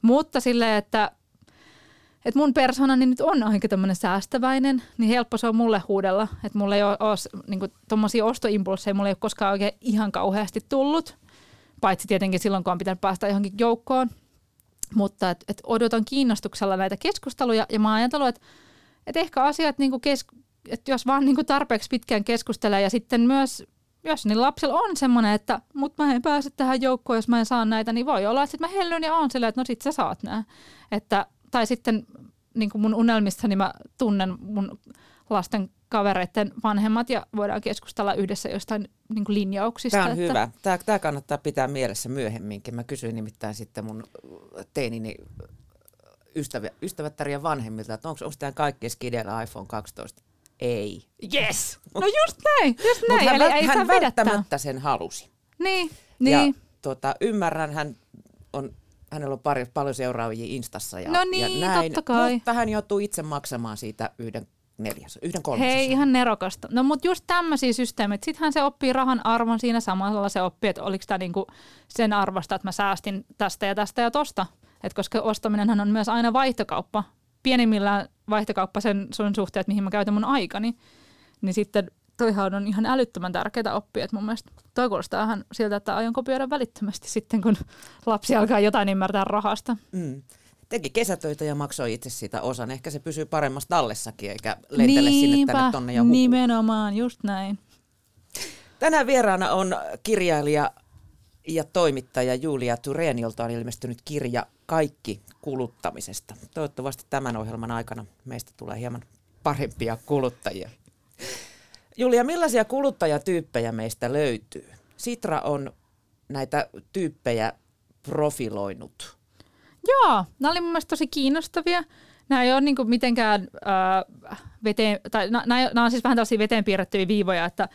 Mutta silleen, että, että mun persoonani nyt on aika tämmöinen säästäväinen, niin helppo se on mulle huudella. Että mulla ei ole, ole niin ostoimpulseja, mulla ei ole koskaan oikein ihan kauheasti tullut. Paitsi tietenkin silloin, kun on pitänyt päästä johonkin joukkoon. Mutta et, et odotan kiinnostuksella näitä keskusteluja ja mä oon ajatellut, että et ehkä asiat niinku kes, että jos vaan niinku tarpeeksi pitkään keskustelee ja sitten myös, jos niin lapsella on semmoinen, että mut mä en pääse tähän joukkoon, jos mä en saa näitä, niin voi olla, että sit mä hellyn ja on silleen, että no sit sä saat nää. Että, tai sitten niin kuin mun unelmissani mä tunnen mun lasten kavereiden vanhemmat ja voidaan keskustella yhdessä jostain niin kuin linjauksista. Tämä on että, hyvä. Tämä, tämä kannattaa pitää mielessä myöhemminkin. Mä kysyin nimittäin sitten mun teinini ystävä, ystävättärien vanhemmilta, että onko, tämä kaikki skidellä iPhone 12? Ei. Yes! No just näin, just näin. hän, Eli ei hän vedättää. välttämättä sen halusi. Niin, Ja niin. tota, ymmärrän, hän on, hänellä on pari, paljon seuraajia Instassa ja, No niin, ja näin, totta kai. mutta hän joutuu itse maksamaan siitä yhden neljäs, yhden kolmasosan. Hei, ihan nerokasta. No mutta just tämmöisiä systeemeitä. Sittenhän se oppii rahan arvon siinä samalla se oppii, että oliko tämä niinku sen arvosta, että mä säästin tästä ja tästä ja tosta. Et koska ostaminenhan on myös aina vaihtokauppa. pienimmillään vaihtokauppa sen sun suhteen, että mihin mä käytän mun aikani, niin sitten toihan on ihan älyttömän tärkeää oppia. Että mun mielestä toi kuulostaa ihan siltä, että aion kopioida välittömästi sitten, kun lapsi alkaa jotain ymmärtää rahasta. Mm. Teki kesätöitä ja maksoi itse siitä osan. Ehkä se pysyy paremmassa tallessakin, eikä lentele sinne tänne tonne ja nimenomaan, just näin. Tänään vieraana on kirjailija ja toimittaja Julia Tureen, jolta on ilmestynyt kirja Kaikki kuluttamisesta. Toivottavasti tämän ohjelman aikana meistä tulee hieman parempia kuluttajia. Julia, millaisia kuluttajatyyppejä meistä löytyy? Sitra on näitä tyyppejä profiloinut. Joo, nämä oli mun mielestä tosi kiinnostavia. Nämä ei ole niin mitenkään äh, veteen, tai nämä, nämä on siis vähän tällaisia veteen piirrettyjä viivoja, että,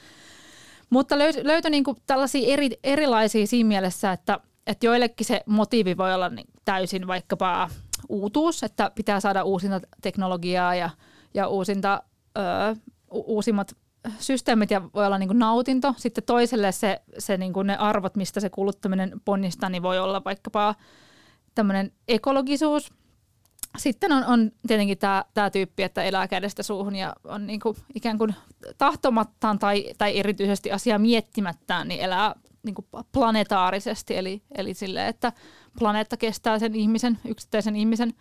mutta löytyi, löytyi niin tällaisia eri, erilaisia siinä mielessä, että, että joillekin se motiivi voi olla niin täysin vaikkapa uutuus, että pitää saada uusinta teknologiaa ja, ja uusinta, ö, uusimmat systeemit ja voi olla niin kuin nautinto. Sitten toiselle se, se niin kuin ne arvot, mistä se kuluttaminen ponnistaa, niin voi olla vaikkapa tämmöinen ekologisuus. Sitten on, on tietenkin tämä, tämä tyyppi, että elää kädestä suuhun ja on niin kuin ikään kuin tahtomattaan tai, tai erityisesti asiaa miettimättään, niin elää niin kuin planetaarisesti, eli, eli sille, että planeetta kestää sen ihmisen, yksittäisen ihmisen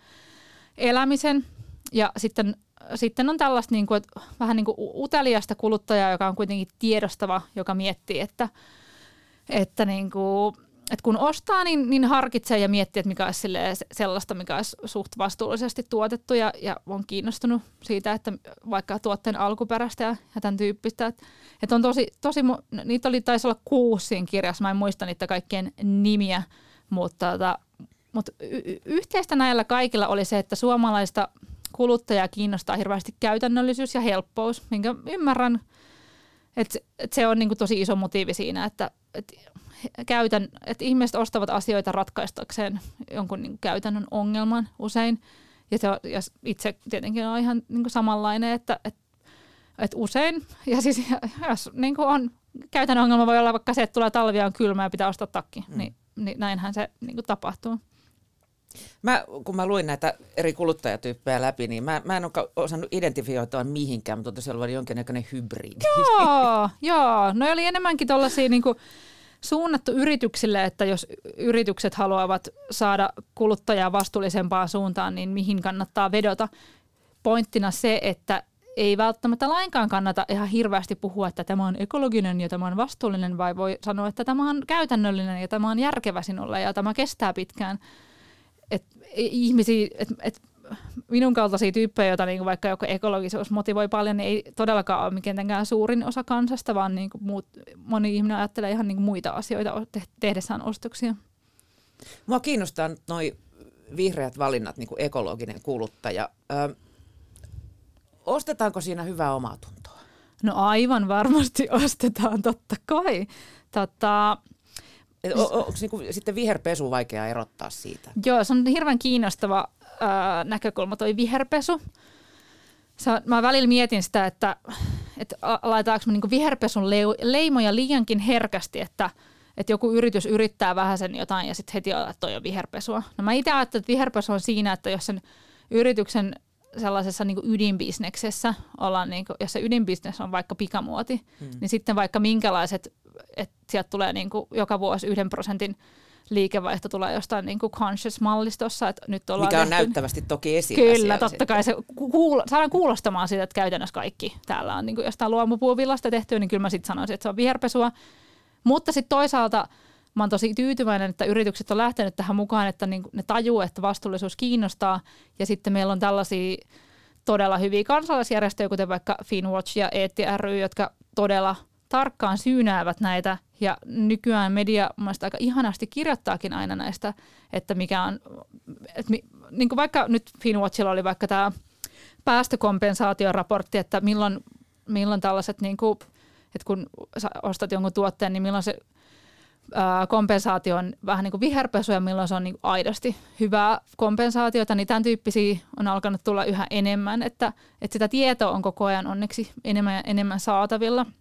elämisen. Ja sitten sitten on tällaista niin kuin, että vähän niin kuin uteliasta kuluttajaa, joka on kuitenkin tiedostava, joka miettii, että, että, niin kuin, että kun ostaa, niin, niin harkitsee ja miettii, että mikä olisi sellaista, mikä olisi suht vastuullisesti tuotettu ja, ja on kiinnostunut siitä, että vaikka tuotteen alkuperästä ja, ja tämän tyyppistä. Että, että on tosi, tosi, niitä oli taisi olla kuusi siinä kirjassa, mä en muista niitä kaikkien nimiä, mutta, tota, mutta y- yhteistä näillä kaikilla oli se, että suomalaista – kuluttajaa kiinnostaa hirveästi käytännöllisyys ja helppous, minkä ymmärrän, että, se on niin kuin tosi iso motiivi siinä, että, että, käytän, että ihmiset ostavat asioita ratkaistakseen jonkun niin käytännön ongelman usein. Ja, se, ja itse tietenkin on ihan niin kuin samanlainen, että, että, että usein, ja siis jos niin kuin on käytännön ongelma voi olla vaikka se, että tulee talvia on kylmä ja pitää ostaa takki, mm. niin, niin näinhän se niin kuin tapahtuu. Mä, kun mä luin näitä eri kuluttajatyyppejä läpi, niin mä, mä en ole osannut identifioitua mihinkään, mutta siellä oli jonkinnäköinen hybridi. Joo, joo. No oli enemmänkin tuollaisia niin suunnattu yrityksille, että jos yritykset haluavat saada kuluttajaa vastuullisempaan suuntaan, niin mihin kannattaa vedota. Pointtina se, että ei välttämättä lainkaan kannata ihan hirveästi puhua, että tämä on ekologinen ja tämä on vastuullinen, vai voi sanoa, että tämä on käytännöllinen ja tämä on järkevä sinulle ja tämä kestää pitkään – että ihmisiä, että et minun kaltaisia tyyppejä, joita niin vaikka joku ekologisuus motivoi paljon, niin ei todellakaan ole mitenkään suurin osa kansasta, vaan niin muut, moni ihminen ajattelee ihan niin muita asioita tehdessään ostoksia. Mua kiinnostaa noin vihreät valinnat, niin kuin ekologinen kuluttaja. Ö, ostetaanko siinä hyvää omaa tuntoa? No aivan varmasti ostetaan, totta kai. Tota, et on, onko niinku sitten viherpesu vaikea erottaa siitä? Joo, se on hirveän kiinnostava ää, näkökulma toi viherpesu. Sä, mä välillä mietin sitä, että, että laitaanko mä niinku viherpesun leimoja liiankin herkästi, että, että joku yritys yrittää vähän sen jotain ja sitten heti että toi on viherpesua. No mä itse ajattelen, että viherpesu on siinä, että jos sen yrityksen sellaisessa niin ydinbisneksessä ollaan, niin kuin, jos se ydinbisnes on vaikka pikamuoti, hmm. niin sitten vaikka minkälaiset että sieltä tulee niin kuin joka vuosi yhden prosentin liikevaihto tulee jostain niin kuin conscious-mallistossa. Että nyt ollaan Mikä on tehty... näyttävästi toki esillä Kyllä, totta sitten. kai se kuul... saadaan kuulostamaan siitä, että käytännössä kaikki täällä on niin kuin jostain luomupuuvillasta tehty, niin kyllä mä sitten sanoisin, että se on viherpesua. Mutta sitten toisaalta mä oon tosi tyytyväinen, että yritykset on lähtenyt tähän mukaan, että niin ne tajuu, että vastuullisuus kiinnostaa. Ja sitten meillä on tällaisia todella hyviä kansalaisjärjestöjä, kuten vaikka Finwatch ja Eetti ry, jotka todella – tarkkaan syynäävät näitä. Ja nykyään media mielestäni aika ihanasti kirjoittaakin aina näistä, että mikä on, että niin kuin vaikka nyt Finwatchilla oli vaikka tämä päästökompensaatioraportti, että milloin, milloin tällaiset, niin kuin, että kun ostat jonkun tuotteen, niin milloin se kompensaatio on vähän niin kuin viherpesu ja milloin se on niin aidosti hyvää kompensaatiota, niin tämän tyyppisiä on alkanut tulla yhä enemmän, että, että sitä tietoa on koko ajan onneksi enemmän ja enemmän saatavilla –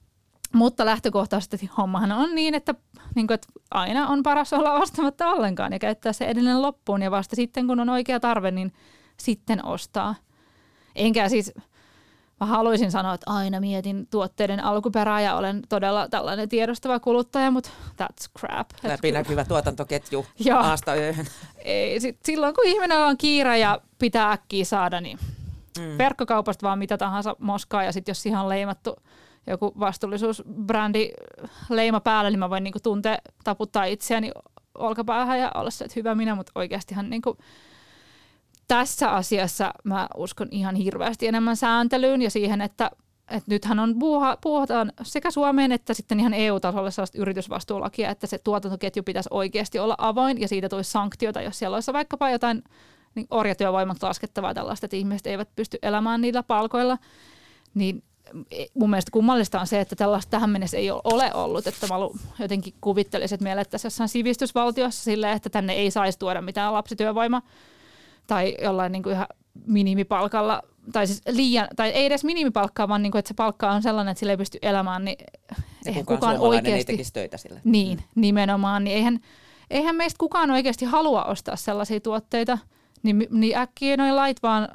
mutta lähtökohtaisesti hommahan on niin, että, niin kuin, että aina on paras olla ostamatta ollenkaan ja käyttää se edelleen loppuun. Ja vasta sitten, kun on oikea tarve, niin sitten ostaa. Enkä siis, mä haluaisin sanoa, että aina mietin tuotteiden alkuperää ja olen todella tällainen tiedostava kuluttaja, mutta that's crap. Läpinäkyvä tuotantoketju aasta. Ei, sit silloin kun ihminen on kiire ja pitää äkkiä saada, niin mm. verkkokaupasta vaan mitä tahansa moskaa ja sitten jos siihen on leimattu joku vastuullisuusbrändi leima päällä, niin mä voin niinku tuntea, taputtaa itseäni olkapäähän ja olla se, että hyvä minä, mutta oikeastihan niinku, tässä asiassa mä uskon ihan hirveästi enemmän sääntelyyn ja siihen, että, että nythän on puuha, puhutaan sekä Suomeen että sitten ihan EU-tasolla sellaista yritysvastuulakia, että se tuotantoketju pitäisi oikeasti olla avoin ja siitä tulisi sanktiota, jos siellä olisi vaikkapa jotain niin orjatyövoimat laskettavaa tällaista, että ihmiset eivät pysty elämään niillä palkoilla, niin mun mielestä kummallista on se, että tällaista tähän mennessä ei ole ollut. Että mä jotenkin kuvittelisin, että meillä että jossain sivistysvaltiossa sille, että tänne ei saisi tuoda mitään lapsityövoima tai jollain niin kuin ihan minimipalkalla, tai siis liian, tai ei edes minimipalkkaa, vaan niin kuin, että se palkka on sellainen, että sille ei pysty elämään, niin eihän kukaan, kukaan oikeasti... ei töitä sille. Niin, mm. nimenomaan, niin eihän, eihän meistä kukaan oikeasti halua ostaa sellaisia tuotteita, niin, niin äkkiä noin lait vaan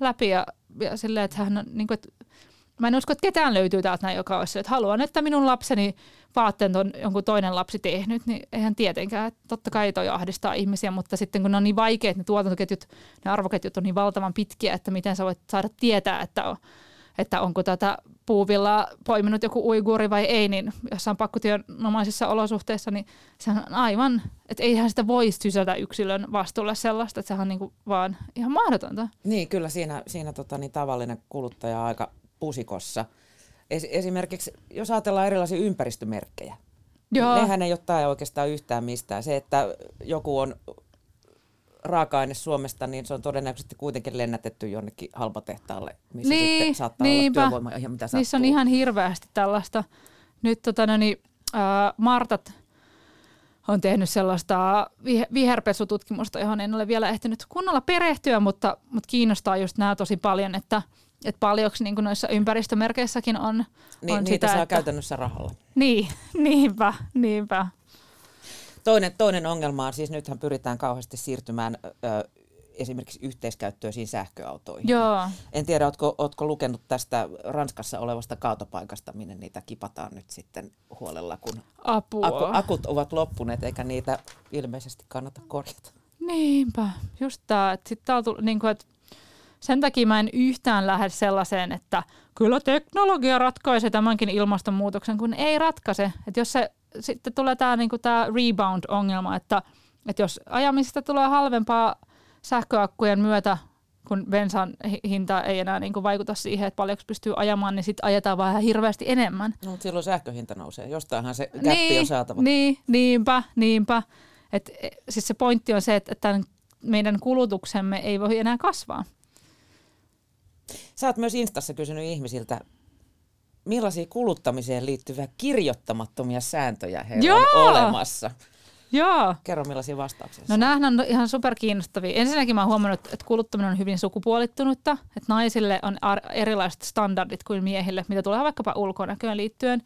läpi ja, ja silleen, että hän on, niin kuin, että Mä en usko, että ketään löytyy täältä näin, joka olisi, että haluan, että minun lapseni vaatteen on jonkun toinen lapsi tehnyt, niin eihän tietenkään. Totta kai toi ahdistaa ihmisiä, mutta sitten kun ne on niin vaikeat, ne tuotantoketjut, ne arvoketjut on niin valtavan pitkiä, että miten sä voit saada tietää, että, on, että onko tätä puuvilla poiminut joku uiguuri vai ei, niin jossain pakkotyönomaisissa olosuhteissa, niin sehän on aivan, että eihän sitä voi sysätä yksilön vastuulle sellaista, että sehän on niin kuin vaan ihan mahdotonta. Niin, kyllä siinä, siinä tota, niin tavallinen kuluttaja aika pusikossa. Es, esimerkiksi jos ajatellaan erilaisia ympäristömerkkejä, Joo. nehän ei ole oikeastaan yhtään mistään. Se, että joku on raaka-aine Suomesta, niin se on todennäköisesti kuitenkin lennätetty jonnekin halpatehtaalle, missä niin, sitten saattaa niinpä. olla työvoima ihan mitä sattuu. Niissä on ihan hirveästi tällaista. Nyt tota, no niin, äh, Martat on tehnyt sellaista viherpesututkimusta, johon en ole vielä ehtinyt kunnolla perehtyä, mutta, mutta kiinnostaa just nämä tosi paljon, että – että paljonko niin noissa ympäristömerkeissäkin on, niin, on niitä sitä, saa että... käytännössä rahalla. Niin, niinpä, niinpä. Toinen, toinen ongelma on siis, nythän pyritään kauheasti siirtymään ö, esimerkiksi yhteiskäyttöisiin sähköautoihin. Joo. En tiedä, ootko, ootko lukenut tästä Ranskassa olevasta kaatopaikasta, minne niitä kipataan nyt sitten huolella, kun Apua. Aku, akut ovat loppuneet, eikä niitä ilmeisesti kannata korjata. Niinpä, just tämä, että sitten niin kuin, että sen takia mä en yhtään lähde sellaiseen, että kyllä teknologia ratkaisee tämänkin ilmastonmuutoksen, kun ei ratkaise. Että jos se sitten tulee tämä niinku rebound-ongelma, että, että jos ajamisesta tulee halvempaa sähköakkujen myötä, kun bensan hinta ei enää niin vaikuta siihen, että paljonko pystyy ajamaan, niin sitten ajetaan vähän hirveästi enemmän. No, mutta silloin sähköhinta nousee. Jostainhan se käppi niin, on saatava. Niin, niinpä, niinpä. Et, e, siis se pointti on se, että tämän meidän kulutuksemme ei voi enää kasvaa. Sä oot myös Instassa kysynyt ihmisiltä, millaisia kuluttamiseen liittyviä kirjoittamattomia sääntöjä heillä Joo! on olemassa. Joo. Kerro millaisia vastauksia. No nämähän on ihan superkiinnostavia. Ensinnäkin mä oon huomannut, että kuluttaminen on hyvin sukupuolittunutta. Että naisille on erilaiset standardit kuin miehille, mitä tulee vaikkapa ulkonäköön liittyen.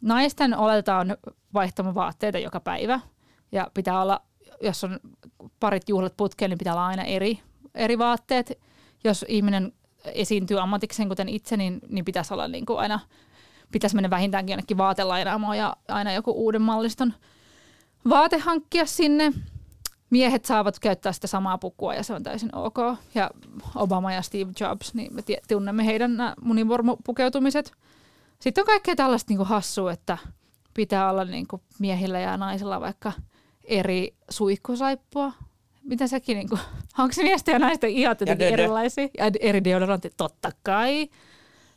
Naisten oletetaan vaihtamaan vaatteita joka päivä. Ja pitää olla, jos on parit juhlat putkeen, niin pitää olla aina eri, eri vaatteet. Jos ihminen esiintyy ammatikseen, kuten itse, niin, niin pitäisi olla niin kuin aina, pitäisi mennä vähintäänkin jonnekin vaatelainaamoon ja aina joku uuden malliston vaate hankkia sinne. Miehet saavat käyttää sitä samaa pukua ja se on täysin ok. Ja Obama ja Steve Jobs, niin me tunnemme heidän munivormupukeutumiset. Sitten on kaikkea tällaista niin kuin hassua, että pitää olla niin kuin miehillä ja naisilla vaikka eri suihkusaippua mitä sekin, niin kuin, onko miesten ja naisten ihot jotenkin erilaisia? Ja eri deodorantit, totta kai.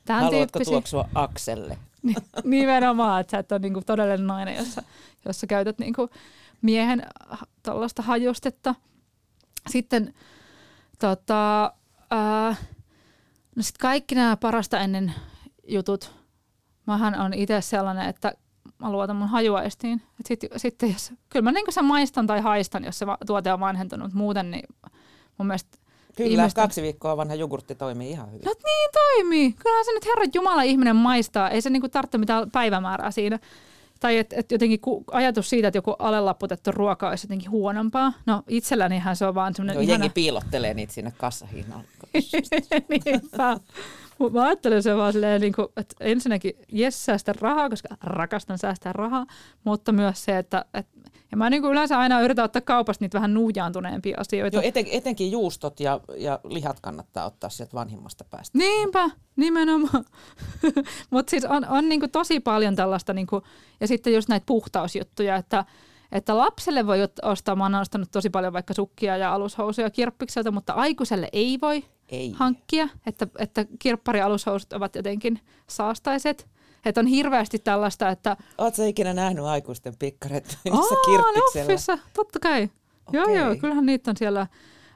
Tämän Haluatko tyyppisiä. tuoksua Akselle? Nimenomaan, että sä et ole niin kuin todellinen nainen, jossa, jossa käytät niin kuin miehen tuollaista hajustetta. Sitten tota, ää, no sit kaikki nämä parasta ennen jutut. Mähän on itse sellainen, että mä luotan mun hajuaistiin. Sitten sit, jos, kyllä mä niin sen maistan tai haistan, jos se tuote on vanhentunut, muuten niin mun mielestä Kyllä, ihmisten... kaksi viikkoa vanha jogurtti toimii ihan hyvin. No niin toimii. Kyllähän se nyt Herran Jumala ihminen maistaa. Ei se niinku tarvitse mitään päivämäärää siinä. tai että et jotenkin ku, ajatus siitä, että joku alelapputettu ruoka olisi jotenkin huonompaa. No itsellänihän se on vaan semmoinen No, ihana... jengi piilottelee niitä sinne kassahinnalla. Niinpä. Mut Mä ajattelen se vaan silleen, niin kuin, että ensinnäkin jes säästä rahaa, koska rakastan säästää rahaa, mutta myös se, että, että ja mä niin kuin yleensä aina yritän ottaa kaupasta niitä vähän nuhjaanutuneempia asioita. Joo, eten, etenkin juustot ja, ja lihat kannattaa ottaa sieltä vanhimmasta päästä. Niinpä, nimenomaan. Mutta siis on, on niinku tosi paljon tällaista, niinku, ja sitten just näitä puhtausjuttuja, että, että lapselle voi ostaa, mä oon ostanut tosi paljon vaikka sukkia ja alushousuja kirppikseltä, mutta aikuiselle ei voi Ei. hankkia, että, että kirpparialushousut ovat jotenkin saastaiset. Että on hirveästi tällaista, että Oletko ikinä nähnyt aikuisten pikkareita Aa, missä kirppiksellä? Totta kai. Joo, Okei. joo, kyllähän niitä on siellä.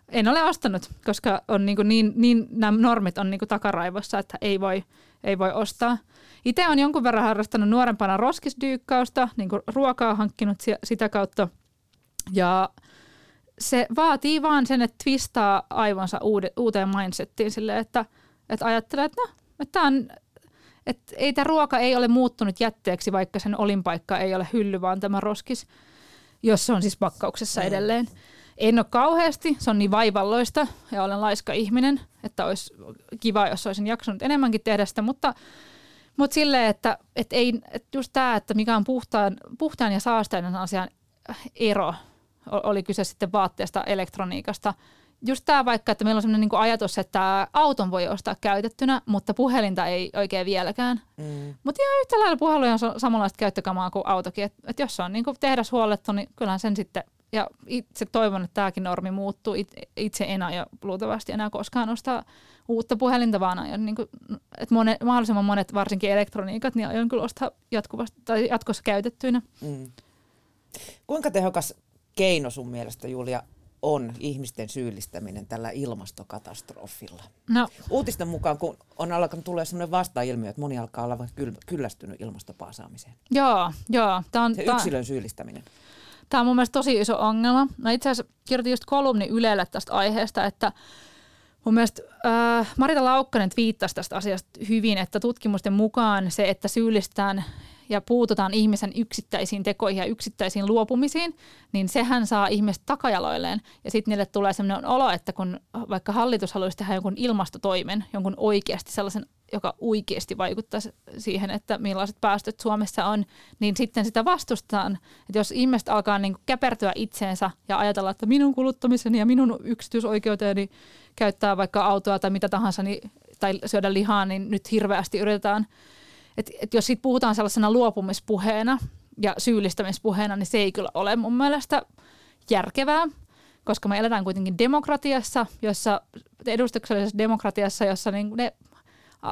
En ole ostanut, koska on niin, niin, niin nämä normit on niin takaraivossa, että ei voi, ei voi ostaa. Itse on jonkun verran harrastanut nuorempana roskisdyykkausta, niin ruokaa hankkinut si- sitä kautta. Ja se vaatii vaan sen, että twistaa aivonsa uude, uuteen mindsettiin silleen, että, että ajattelee, että, no, että, on, että ei tämä ruoka ei ole muuttunut jätteeksi, vaikka sen olinpaikka ei ole hylly, vaan tämä roskis, jos se on siis pakkauksessa Mm. edelleen. En ole kauheasti, se on niin vaivalloista ja olen laiska ihminen, että olisi kiva, jos olisin jaksanut enemmänkin tehdä sitä, mutta, mutta silleen, että, että, ei, että just tämä, että mikä on puhtaan, puhtaan ja saasteinen asian ero, oli kyse sitten vaatteesta, elektroniikasta. Just tämä vaikka, että meillä on sellainen niin ajatus, että auton voi ostaa käytettynä, mutta puhelinta ei oikein vieläkään. Mm. Mutta ihan yhtä lailla puhelu on sa- samanlaista käyttökamaa kuin autokin. Että et jos se on niin tehdas huollettu, niin kyllähän sen sitten, ja itse toivon, että tämäkin normi muuttuu. It, itse en aio luultavasti enää koskaan ostaa uutta puhelinta, vaan aion, niin kuin, että monet, mahdollisimman monet, varsinkin elektroniikat, niin aion kyllä ostaa jatkuvasti, tai jatkossa käytettyinä. Mm. Kuinka tehokas keino sun mielestä, Julia, on ihmisten syyllistäminen tällä ilmastokatastrofilla? No, Uutisten mukaan, kun on alkanut tulla sellainen vastailmiö, että moni alkaa olla kyl- kyllästynyt ilmastopaasaamiseen. joo, joo. Tämä on, Se tää- yksilön syyllistäminen. Tämä on mun mielestä tosi iso ongelma. Mä itse asiassa kirjoitin just kolumni Ylelle tästä aiheesta, että mun mielestä äh, Marita Laukkanen twiittasi tästä asiasta hyvin, että tutkimusten mukaan se, että syyllistetään ja puututaan ihmisen yksittäisiin tekoihin ja yksittäisiin luopumisiin, niin sehän saa ihmiset takajaloilleen. Ja sitten niille tulee sellainen olo, että kun vaikka hallitus haluaisi tehdä jonkun ilmastotoimen, jonkun oikeasti sellaisen, joka oikeasti vaikuttaisi siihen, että millaiset päästöt Suomessa on, niin sitten sitä vastustetaan. Että jos ihmiset alkaa niin käpertyä itseensä ja ajatella, että minun kuluttamiseni ja minun yksityisoikeuteeni käyttää vaikka autoa tai mitä tahansa niin, tai syödä lihaa, niin nyt hirveästi yritetään et, et jos siitä puhutaan sellaisena luopumispuheena ja syyllistämispuheena, niin se ei kyllä ole mun mielestä järkevää, koska me eletään kuitenkin demokratiassa, jossa edustuksellisessa demokratiassa, jossa niin ne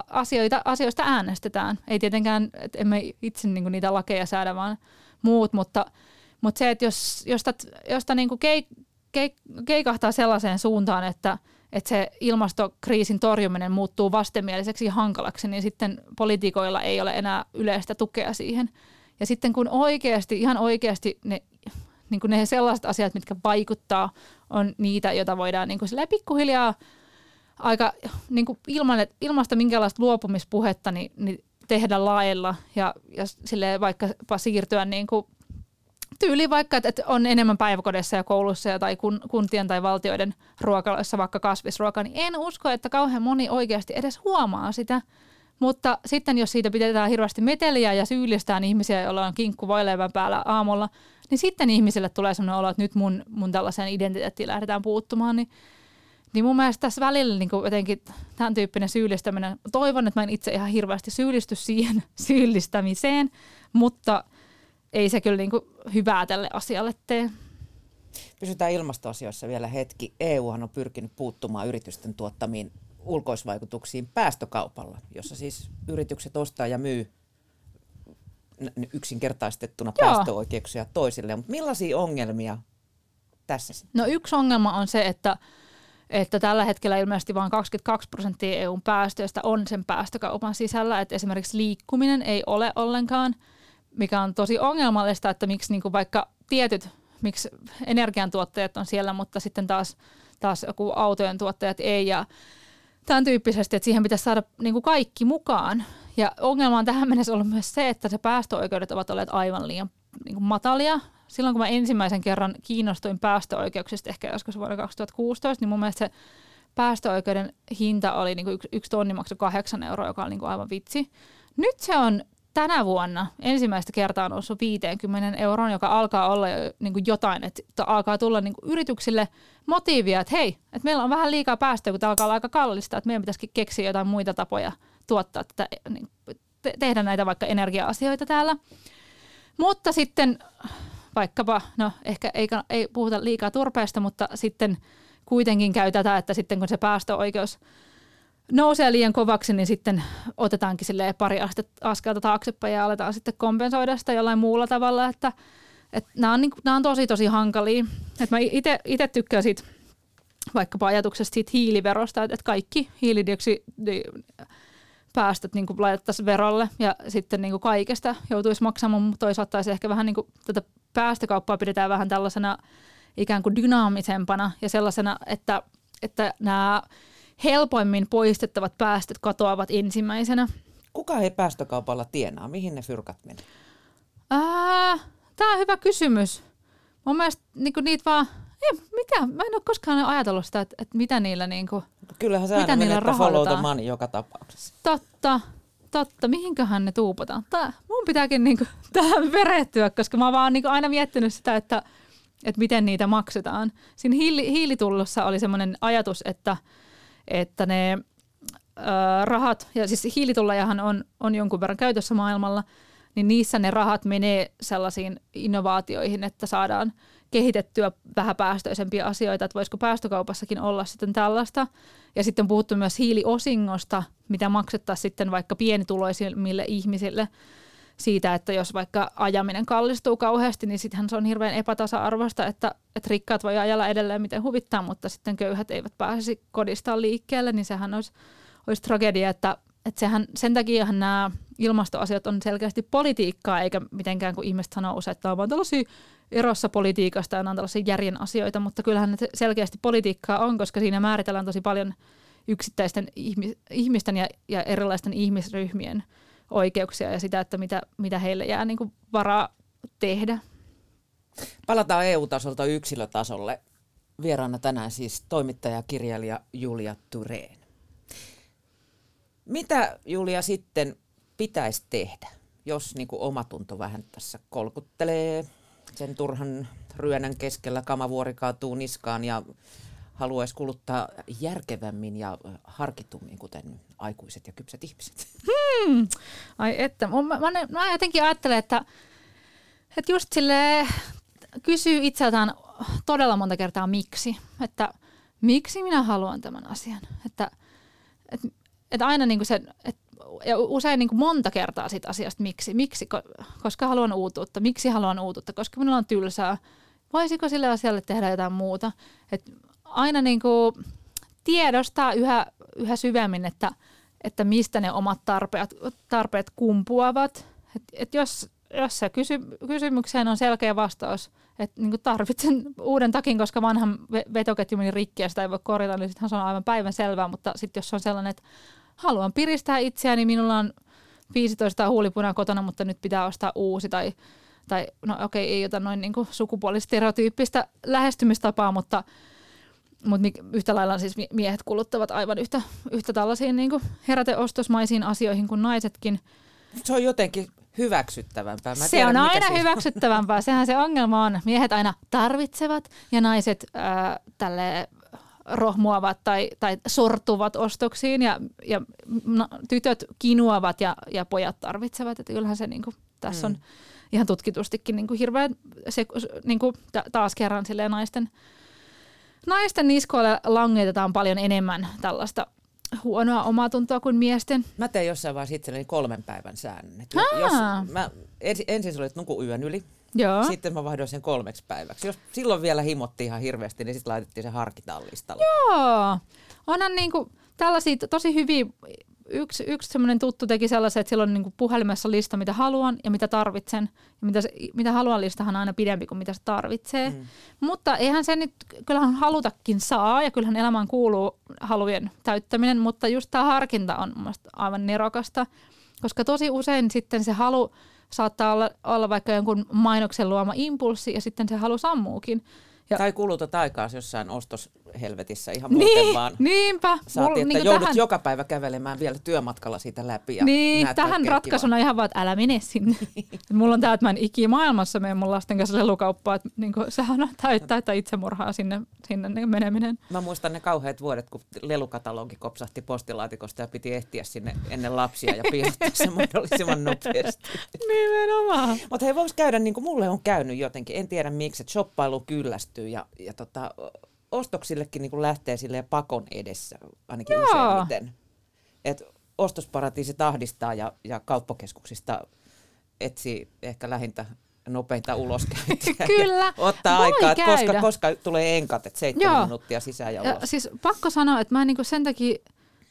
asioita, asioista äänestetään. Ei tietenkään, että emme itse niin niitä lakeja säädä, vaan muut, mutta, mutta se, että jos, josta, josta niin keik, keik, keikahtaa sellaiseen suuntaan, että, että se ilmastokriisin torjuminen muuttuu vastenmieliseksi ja hankalaksi, niin sitten poliitikoilla ei ole enää yleistä tukea siihen. Ja sitten kun oikeasti, ihan oikeasti ne, niin kuin ne sellaiset asiat, mitkä vaikuttaa, on niitä, joita voidaan niin kuin pikkuhiljaa aika niin kuin ilman, että ilmasta minkälaista luopumispuhetta niin, niin tehdä lailla ja, ja silleen vaikkapa siirtyä niin kuin tyyli vaikka, että, on enemmän päiväkodissa ja koulussa ja tai kun, kuntien tai valtioiden ruokaloissa vaikka kasvisruoka, niin en usko, että kauhean moni oikeasti edes huomaa sitä. Mutta sitten jos siitä pidetään hirveästi meteliä ja syyllistään ihmisiä, joilla on kinkku voileivän päällä aamulla, niin sitten ihmisille tulee sellainen olo, että nyt mun, mun tällaiseen identiteettiin lähdetään puuttumaan. Niin, niin mun mielestä tässä välillä niin kuin jotenkin tämän tyyppinen syyllistäminen, toivon, että mä en itse ihan hirveästi syyllisty siihen syyllistämiseen, mutta ei se kyllä niin kuin hyvää tälle asialle tee. Pysytään ilmastoasioissa vielä hetki. EUhan on pyrkinyt puuttumaan yritysten tuottamiin ulkoisvaikutuksiin päästökaupalla, jossa siis yritykset ostaa ja myy yksinkertaistettuna Joo. päästöoikeuksia toisille. Mutta millaisia ongelmia tässä sitten? No yksi ongelma on se, että, että tällä hetkellä ilmeisesti vain 22 prosenttia EUn päästöistä on sen päästökaupan sisällä, että esimerkiksi liikkuminen ei ole ollenkaan, mikä on tosi ongelmallista, että miksi niin kuin vaikka tietyt, miksi energiantuottajat on siellä, mutta sitten taas, taas joku autojen tuottajat ei ja tämän tyyppisesti, että siihen pitäisi saada niin kuin kaikki mukaan. Ja ongelma on tähän mennessä ollut myös se, että se päästöoikeudet ovat olleet aivan liian niin kuin matalia. Silloin kun mä ensimmäisen kerran kiinnostuin päästöoikeuksista, ehkä joskus vuonna 2016, niin mun mielestä se päästöoikeuden hinta oli niin kuin yksi, tonni maksoi kahdeksan euroa, joka oli niin kuin aivan vitsi. Nyt se on tänä vuonna ensimmäistä kertaa noussut 50 euroon, joka alkaa olla jo niin kuin jotain, että alkaa tulla niin kuin yrityksille motiivia, että hei, että meillä on vähän liikaa päästöjä, kun tämä alkaa olla aika kallista, että meidän pitäisikin keksiä jotain muita tapoja tuottaa tätä, niin, te- tehdä näitä vaikka energia-asioita täällä. Mutta sitten vaikkapa, no ehkä ei, ei puhuta liikaa turpeesta, mutta sitten kuitenkin käy tätä, että sitten kun se päästöoikeus nousee liian kovaksi, niin sitten otetaankin sille pari askelta taaksepäin ja aletaan sitten kompensoida sitä jollain muulla tavalla, että, että nämä, on, niin, nämä on tosi tosi hankalia. Että mä itse tykkään siitä vaikkapa ajatuksesta siitä hiiliverosta, että, että kaikki hiilidioksidipäästöt niin laitettaisiin verolle ja sitten niin kuin kaikesta joutuisi maksamaan, mutta toisaalta ehkä vähän niin kuin tätä päästökauppaa pidetään vähän tällaisena ikään kuin dynaamisempana ja sellaisena, että, että nämä helpoimmin poistettavat päästöt katoavat ensimmäisenä. Kuka ei päästökaupalla tienaa? Mihin ne fyrkat menee? Tämä on hyvä kysymys. Mun mielestä niin niitä vaan, ei, mikä, mä en ole koskaan ajatellut sitä, että, että mitä niillä niin kuin, Kyllähän se mitä niillä follow the money joka tapauksessa. Totta, totta. Mihinköhän ne tuupataan? Tää, mun pitääkin niin kuin, tähän perehtyä, koska mä oon vaan niin kuin, aina miettinyt sitä, että, että miten niitä maksetaan. Siinä hiili, hiilitullossa oli semmoinen ajatus, että – että ne ö, rahat, ja siis hiilitullajahan on, on jonkun verran käytössä maailmalla, niin niissä ne rahat menee sellaisiin innovaatioihin, että saadaan kehitettyä vähäpäästöisempiä asioita, että voisiko päästökaupassakin olla sitten tällaista. Ja sitten puhuttu myös hiiliosingosta, mitä maksettaisiin sitten vaikka pienituloisimmille ihmisille – siitä, että jos vaikka ajaminen kallistuu kauheasti, niin sittenhän se on hirveän epätasa-arvoista, että, että rikkaat voi ajella edelleen miten huvittaa, mutta sitten köyhät eivät pääsisi kodistaan liikkeelle, niin sehän olisi, olisi tragedia, että, että sehän, sen takiahan nämä ilmastoasiat on selkeästi politiikkaa, eikä mitenkään kuin ihmiset sanoo usein, että on vaan tällaisia erossa politiikasta ja on tällaisia järjen asioita, mutta kyllähän ne selkeästi politiikkaa on, koska siinä määritellään tosi paljon yksittäisten ihmisten ja, ja erilaisten ihmisryhmien oikeuksia ja sitä, että mitä, mitä heille jää niin kuin varaa tehdä. Palataan EU-tasolta yksilötasolle. Vieraana tänään siis toimittaja kirjailija Julia Tureen. Mitä Julia sitten pitäisi tehdä, jos niin kuin omatunto vähän tässä kolkuttelee sen turhan ryönän keskellä, kamavuori kaatuu niskaan ja haluaisi kuluttaa järkevämmin ja harkitummin, kuten aikuiset ja kypsät ihmiset? Hmm. Ai että, mä, mä, mä jotenkin ajattelen, että, että just sille kysyy itseltään todella monta kertaa miksi, että miksi minä haluan tämän asian, että, että, että aina niin kuin se, että ja usein niin kuin monta kertaa siitä asiasta miksi, miksi, koska haluan uutuutta, miksi haluan uutuutta, koska minulla on tylsää, voisiko sille asialle tehdä jotain muuta, että aina niin kuin tiedostaa yhä, yhä syvemmin, että, että mistä ne omat tarpeet, tarpeet kumpuavat. Et, et jos, jos se kysy, kysymykseen on selkeä vastaus, että niin tarvitsen uuden takin, koska vanhan vetoketju meni rikki ja sitä ei voi korjata, niin sittenhän se on aivan päivän selvää, mutta sitten jos on sellainen, että haluan piristää itseäni, minulla on 15 huulipunaa kotona, mutta nyt pitää ostaa uusi tai, tai no okei, ei ota noin niin sukupuolistereotyyppistä lähestymistapaa, mutta mutta yhtä lailla siis miehet kuluttavat aivan yhtä, yhtä tällaisiin niin heräteostosmaisiin asioihin kuin naisetkin. Se on jotenkin hyväksyttävämpää. Mä se tiedän, on aina hyväksyttävämpää. Sehän se ongelma on. Miehet aina tarvitsevat ja naiset äh, tälle rohmuavat tai, tai sortuvat ostoksiin ja, ja no, tytöt kinuavat ja, ja pojat tarvitsevat. Että kyllähän se niin kuin, tässä mm. on ihan tutkitustikin niin kuin hirveän se, niin kuin, taas kerran naisten – naisten niskoille langetetaan paljon enemmän tällaista huonoa omatuntoa kuin miesten. Mä tein jossain vaiheessa itselleni kolmen päivän säännön. jos mä, ensin, ensin se oli, nuku yön yli, Joo. sitten mä vaihdoin sen kolmeksi päiväksi. Jos silloin vielä himotti ihan hirveästi, niin sitten laitettiin se harkitaan listalle. Joo, onhan niinku tällaisia tosi hyviä yksi, yksi semmoinen tuttu teki sellaisen, että sillä on niin puhelimessa lista, mitä haluan ja mitä tarvitsen. Ja mitä, se, mitä haluan listahan on aina pidempi kuin mitä se tarvitsee. Mm. Mutta eihän se nyt, kyllähän halutakin saa ja kyllähän elämään kuuluu halujen täyttäminen, mutta just tämä harkinta on mun aivan nerokasta. Koska tosi usein sitten se halu saattaa olla, olla vaikka jonkun mainoksen luoma impulssi ja sitten se halu sammuukin. Ja, tai kulutat aikaa jossain ostoshelvetissä ihan muuten niin, vaan. Niinpä. Saati, että niin joudut tähän... joka päivä kävelemään vielä työmatkalla siitä läpi. Ja niin, tähän ratkaisuna ihan vaan, että älä mene sinne. Mulla on tämä, että mä en ikinä maailmassa mene mun lasten kanssa lelukauppaan, että niin kuin, sehän on täyttä itsemurhaa sinne, sinne meneminen. Mä muistan ne kauheat vuodet, kun lelukatalogi kopsahti postilaatikosta ja piti ehtiä sinne ennen lapsia ja piilottaa se mahdollisimman nopeasti. Nimenomaan. Mutta hei, voisi käydä niin kuin mulle on käynyt jotenkin, en tiedä miksi, että shoppailu kyllästyy ja, ja tota, ostoksillekin niin kuin lähtee sille pakon edessä ainakin Joo. useimmiten. Et ostosparatiisit ahdistaa ja, ja kauppakeskuksista etsii ehkä lähintä nopeita uloskäyntiä. Kyllä, Ottaa voi aikaa, käydä. koska, koska tulee enkat, että seitsemän Joo. minuuttia sisään ja ulos. Ja siis pakko sanoa, että mä en niinku sen takia,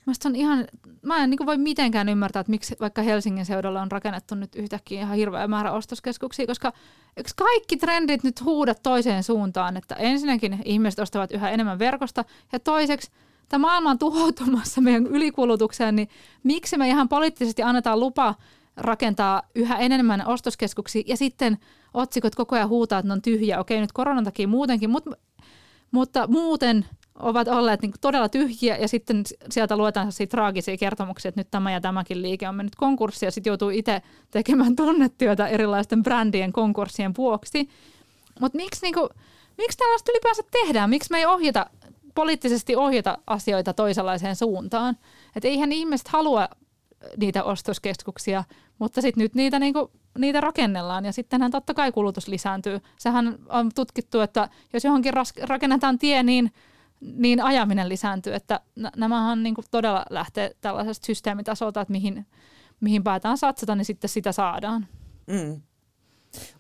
mä, on ihan, mä en niinku voi mitenkään ymmärtää, että miksi vaikka Helsingin seudulla on rakennettu nyt yhtäkkiä ihan hirveä määrä ostoskeskuksia, koska eikö kaikki trendit nyt huuda toiseen suuntaan, että ensinnäkin ihmiset ostavat yhä enemmän verkosta ja toiseksi tämä maailma on tuhoutumassa meidän ylikulutukseen, niin miksi me ihan poliittisesti annetaan lupa rakentaa yhä enemmän ostoskeskuksia ja sitten otsikot koko ajan huutaa, että ne on tyhjiä. Okei, nyt koronan takia muutenkin, mutta, mutta muuten ovat olleet niin todella tyhjiä ja sitten sieltä luetaan siitä traagisia kertomuksia, että nyt tämä ja tämäkin liike on mennyt konkurssiin ja sitten joutuu itse tekemään tunnetyötä erilaisten brändien konkurssien vuoksi. Mutta miksi, niin miksi tällaista ylipäänsä tehdään? Miksi me ei ohjata, poliittisesti ohjata asioita toisenlaiseen suuntaan? Että eihän ihmiset halua niitä ostoskeskuksia, mutta sitten nyt niitä, niinku, niitä rakennellaan ja sittenhän totta kai kulutus lisääntyy. Sehän on tutkittu, että jos johonkin rakennetaan tie, niin niin ajaminen lisääntyy, että nämähän niin kuin todella lähtee tällaisesta systeemitasolta, että mihin, mihin päätään satsata, niin sitten sitä saadaan. Mm.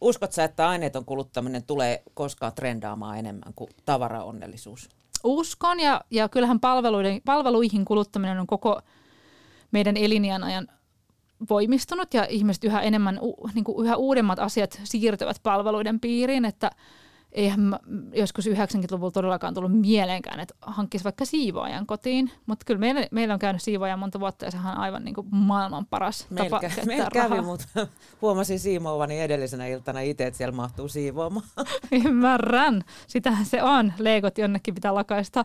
Uskotko sä, että aineeton kuluttaminen tulee koskaan trendaamaan enemmän kuin tavaraonnellisuus? Uskon ja, ja kyllähän palveluiden, palveluihin kuluttaminen on koko meidän elinjän ajan voimistunut ja ihmiset yhä enemmän, niin kuin yhä uudemmat asiat siirtyvät palveluiden piiriin, että – eihän joskus 90-luvulla todellakaan tullut mieleenkään, että hankkisi vaikka siivoajan kotiin. Mutta kyllä meillä, meillä on käynyt siivoajan monta vuotta ja sehän on aivan niin kuin maailman paras meillä tapa kä- meillä kävi, mutta huomasin siivoavani edellisenä iltana itse, että siellä mahtuu siivoamaan. Ymmärrän. Sitähän se on. Leikot jonnekin pitää lakaista.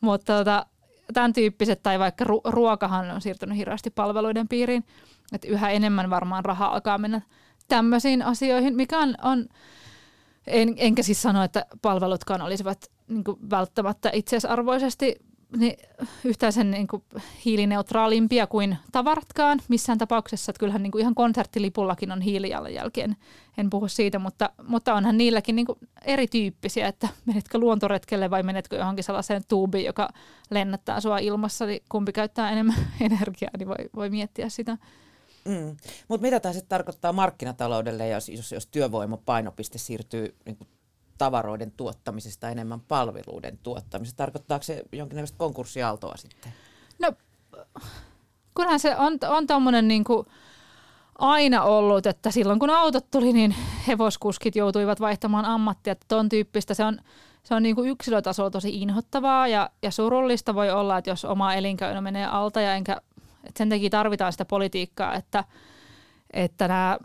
Mutta tota, tämän tyyppiset, tai vaikka ru- ruokahan on siirtynyt hirveästi palveluiden piiriin. Että yhä enemmän varmaan rahaa alkaa mennä tämmöisiin asioihin, mikä on, on en, enkä siis sano, että palvelutkaan olisivat niin välttämättä itseisarvoisesti niin yhtään sen niin kuin hiilineutraalimpia kuin tavaratkaan missään tapauksessa. Että kyllähän niin kuin ihan konserttilipullakin on hiilijalanjälki, en, en puhu siitä, mutta, mutta onhan niilläkin niin kuin erityyppisiä, että menetkö luontoretkelle vai menetkö johonkin sellaiseen tuubiin, joka lennättää sua ilmassa, niin kumpi käyttää enemmän energiaa, niin voi, voi miettiä sitä. Mm. Mutta mitä tämä sitten tarkoittaa markkinataloudelle, jos, jos, jos työvoimapainopiste siirtyy niin kuin tavaroiden tuottamisesta enemmän palveluiden tuottamisesta? Tarkoittaako se jonkinlaista konkurssiaaltoa sitten? No, kunhan se on, on tuommoinen niin aina ollut, että silloin kun autot tuli, niin hevoskuskit joutuivat vaihtamaan ammattia. Tuon tyyppistä se on, se on niin kuin yksilötasolla tosi inhottavaa ja, ja surullista voi olla, että jos oma elinkäynnä menee alta ja enkä et sen takia tarvitaan sitä politiikkaa, että, että nämä,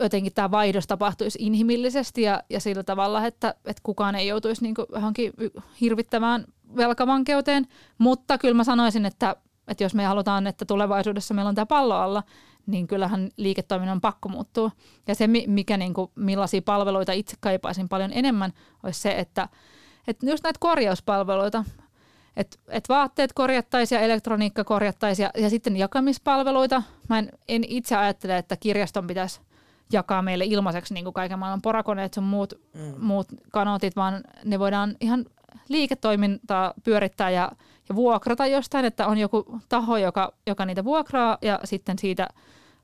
jotenkin tämä vaihdos tapahtuisi inhimillisesti ja, ja sillä tavalla, että, että kukaan ei joutuisi niin johonkin hirvittävään velkavankeuteen. Mutta kyllä mä sanoisin, että, että jos me halutaan, että tulevaisuudessa meillä on tämä pallo alla, niin kyllähän liiketoiminnan pakko muuttuu. Ja se, mikä niin kuin, millaisia palveluita itse kaipaisin paljon enemmän, olisi se, että, että just näitä korjauspalveluita, että et vaatteet korjattaisiin ja elektroniikka korjattaisiin ja, ja sitten jakamispalveluita. Mä en, en itse ajattele, että kirjaston pitäisi jakaa meille ilmaiseksi niin kuin kaiken maailman porakoneet sun muut, mm. muut kanotit, vaan ne voidaan ihan liiketoimintaa pyörittää ja, ja vuokrata jostain, että on joku taho, joka, joka niitä vuokraa ja sitten siitä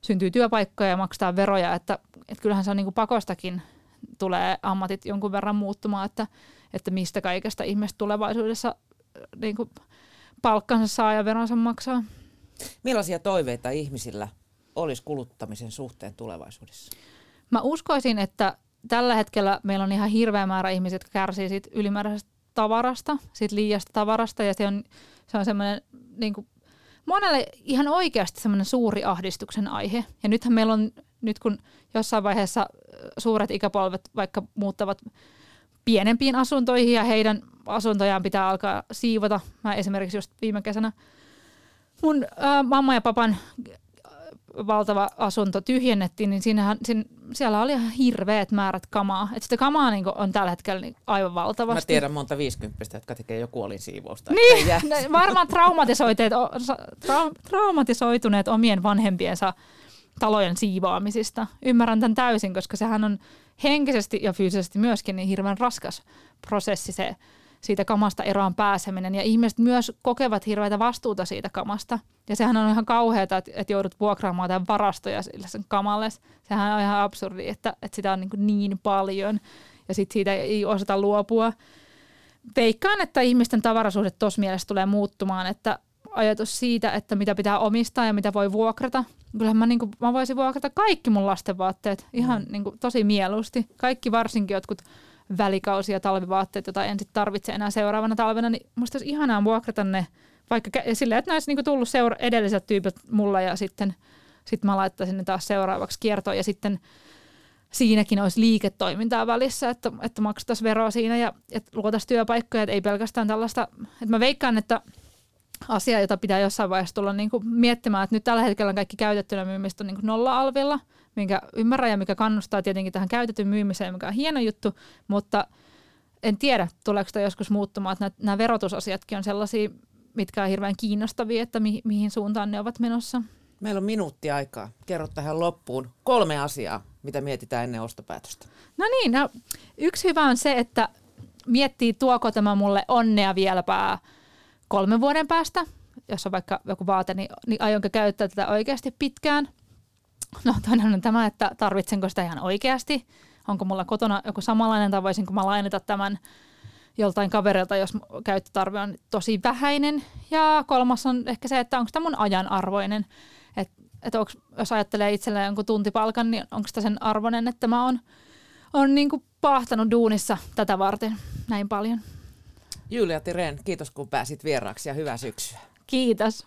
syntyy työpaikkoja ja maksaa veroja, että, että kyllähän se on niin kuin pakostakin tulee ammatit jonkun verran muuttumaan, että, että mistä kaikesta ihmiset tulevaisuudessa niin kuin palkkansa saa ja veronsa maksaa. Millaisia toiveita ihmisillä olisi kuluttamisen suhteen tulevaisuudessa? Mä uskoisin, että tällä hetkellä meillä on ihan hirveä määrä ihmisiä, jotka kärsii siitä ylimääräisestä tavarasta, siitä liiasta tavarasta ja se on, se on semmoinen niin kuin monelle ihan oikeasti semmoinen suuri ahdistuksen aihe. Ja nythän meillä on, nyt kun jossain vaiheessa suuret ikäpolvet vaikka muuttavat pienempiin asuntoihin ja heidän asuntojaan pitää alkaa siivota. Mä esimerkiksi just viime kesänä mun ä, mamma ja papan valtava asunto tyhjennettiin, niin siinähän, siinä, siellä oli ihan hirveät määrät kamaa. Et sitä kamaa niin on tällä hetkellä niin aivan valtavasti. Mä tiedän monta viisikymppistä, jotka tekee jo kuolinsiivousta. Niin, varmaan traumatisoituneet, traumatisoituneet omien vanhempiensa talojen siivoamisista. Ymmärrän tämän täysin, koska sehän on henkisesti ja fyysisesti myöskin niin hirveän raskas prosessi se siitä kamasta eroon pääseminen. Ja ihmiset myös kokevat hirveätä vastuuta siitä kamasta. Ja sehän on ihan kauheata, että, että joudut vuokraamaan tämän varastoja sille sen kamalle. Sehän on ihan absurdi, että, että sitä on niin, niin paljon ja sitten siitä ei osata luopua. Veikkaan, että ihmisten tavarasuhde tuossa mielessä tulee muuttumaan, että ajatus siitä, että mitä pitää omistaa ja mitä voi vuokrata. Kyllähän mä, niin kuin, mä voisin vuokrata kaikki mun lasten vaatteet ihan mm. niin kuin, tosi mieluusti. Kaikki varsinkin jotkut välikausi- ja talvivaatteet, joita en sitten tarvitse enää seuraavana talvena, niin musta olisi ihanaa vuokrata ne vaikka silleen, että ne olisi niinku tullut seura- edelliset tyypit mulla ja sitten sit mä laittaisin ne taas seuraavaksi kiertoon. Ja sitten siinäkin olisi liiketoimintaa välissä, että, että maksettaisiin veroa siinä ja että luotaisiin työpaikkoja, että ei pelkästään tällaista, että mä veikkaan, että asia, jota pitää jossain vaiheessa tulla niin kuin miettimään, että nyt tällä hetkellä kaikki käytettynä myymistä on niin nolla-alvilla, minkä ymmärrän ja mikä kannustaa tietenkin tähän käytetyn myymiseen, mikä on hieno juttu, mutta en tiedä, tuleeko sitä joskus muuttumaan, että nämä, nämä verotusasiatkin on sellaisia, mitkä on hirveän kiinnostavia, että mi, mihin suuntaan ne ovat menossa. Meillä on minuutti aikaa. Kerro tähän loppuun kolme asiaa, mitä mietitään ennen ostopäätöstä. No niin, no, yksi hyvä on se, että miettii, tuoko tämä mulle onnea vieläpä kolmen vuoden päästä, jos on vaikka joku vaate, niin, niin aionko käyttää tätä oikeasti pitkään. No toinen on tämä, että tarvitsenko sitä ihan oikeasti. Onko mulla kotona joku samanlainen tai voisinko mä lainata tämän joltain kaverilta, jos käyttötarve on tosi vähäinen. Ja kolmas on ehkä se, että onko tämä mun ajan arvoinen. Et, et onks, jos ajattelee itselleen jonkun tuntipalkan, niin onko sitä sen arvoinen, että mä oon on niin pahtanut duunissa tätä varten näin paljon. Julia Tiren, kiitos kun pääsit vieraaksi ja hyvää syksyä. Kiitos.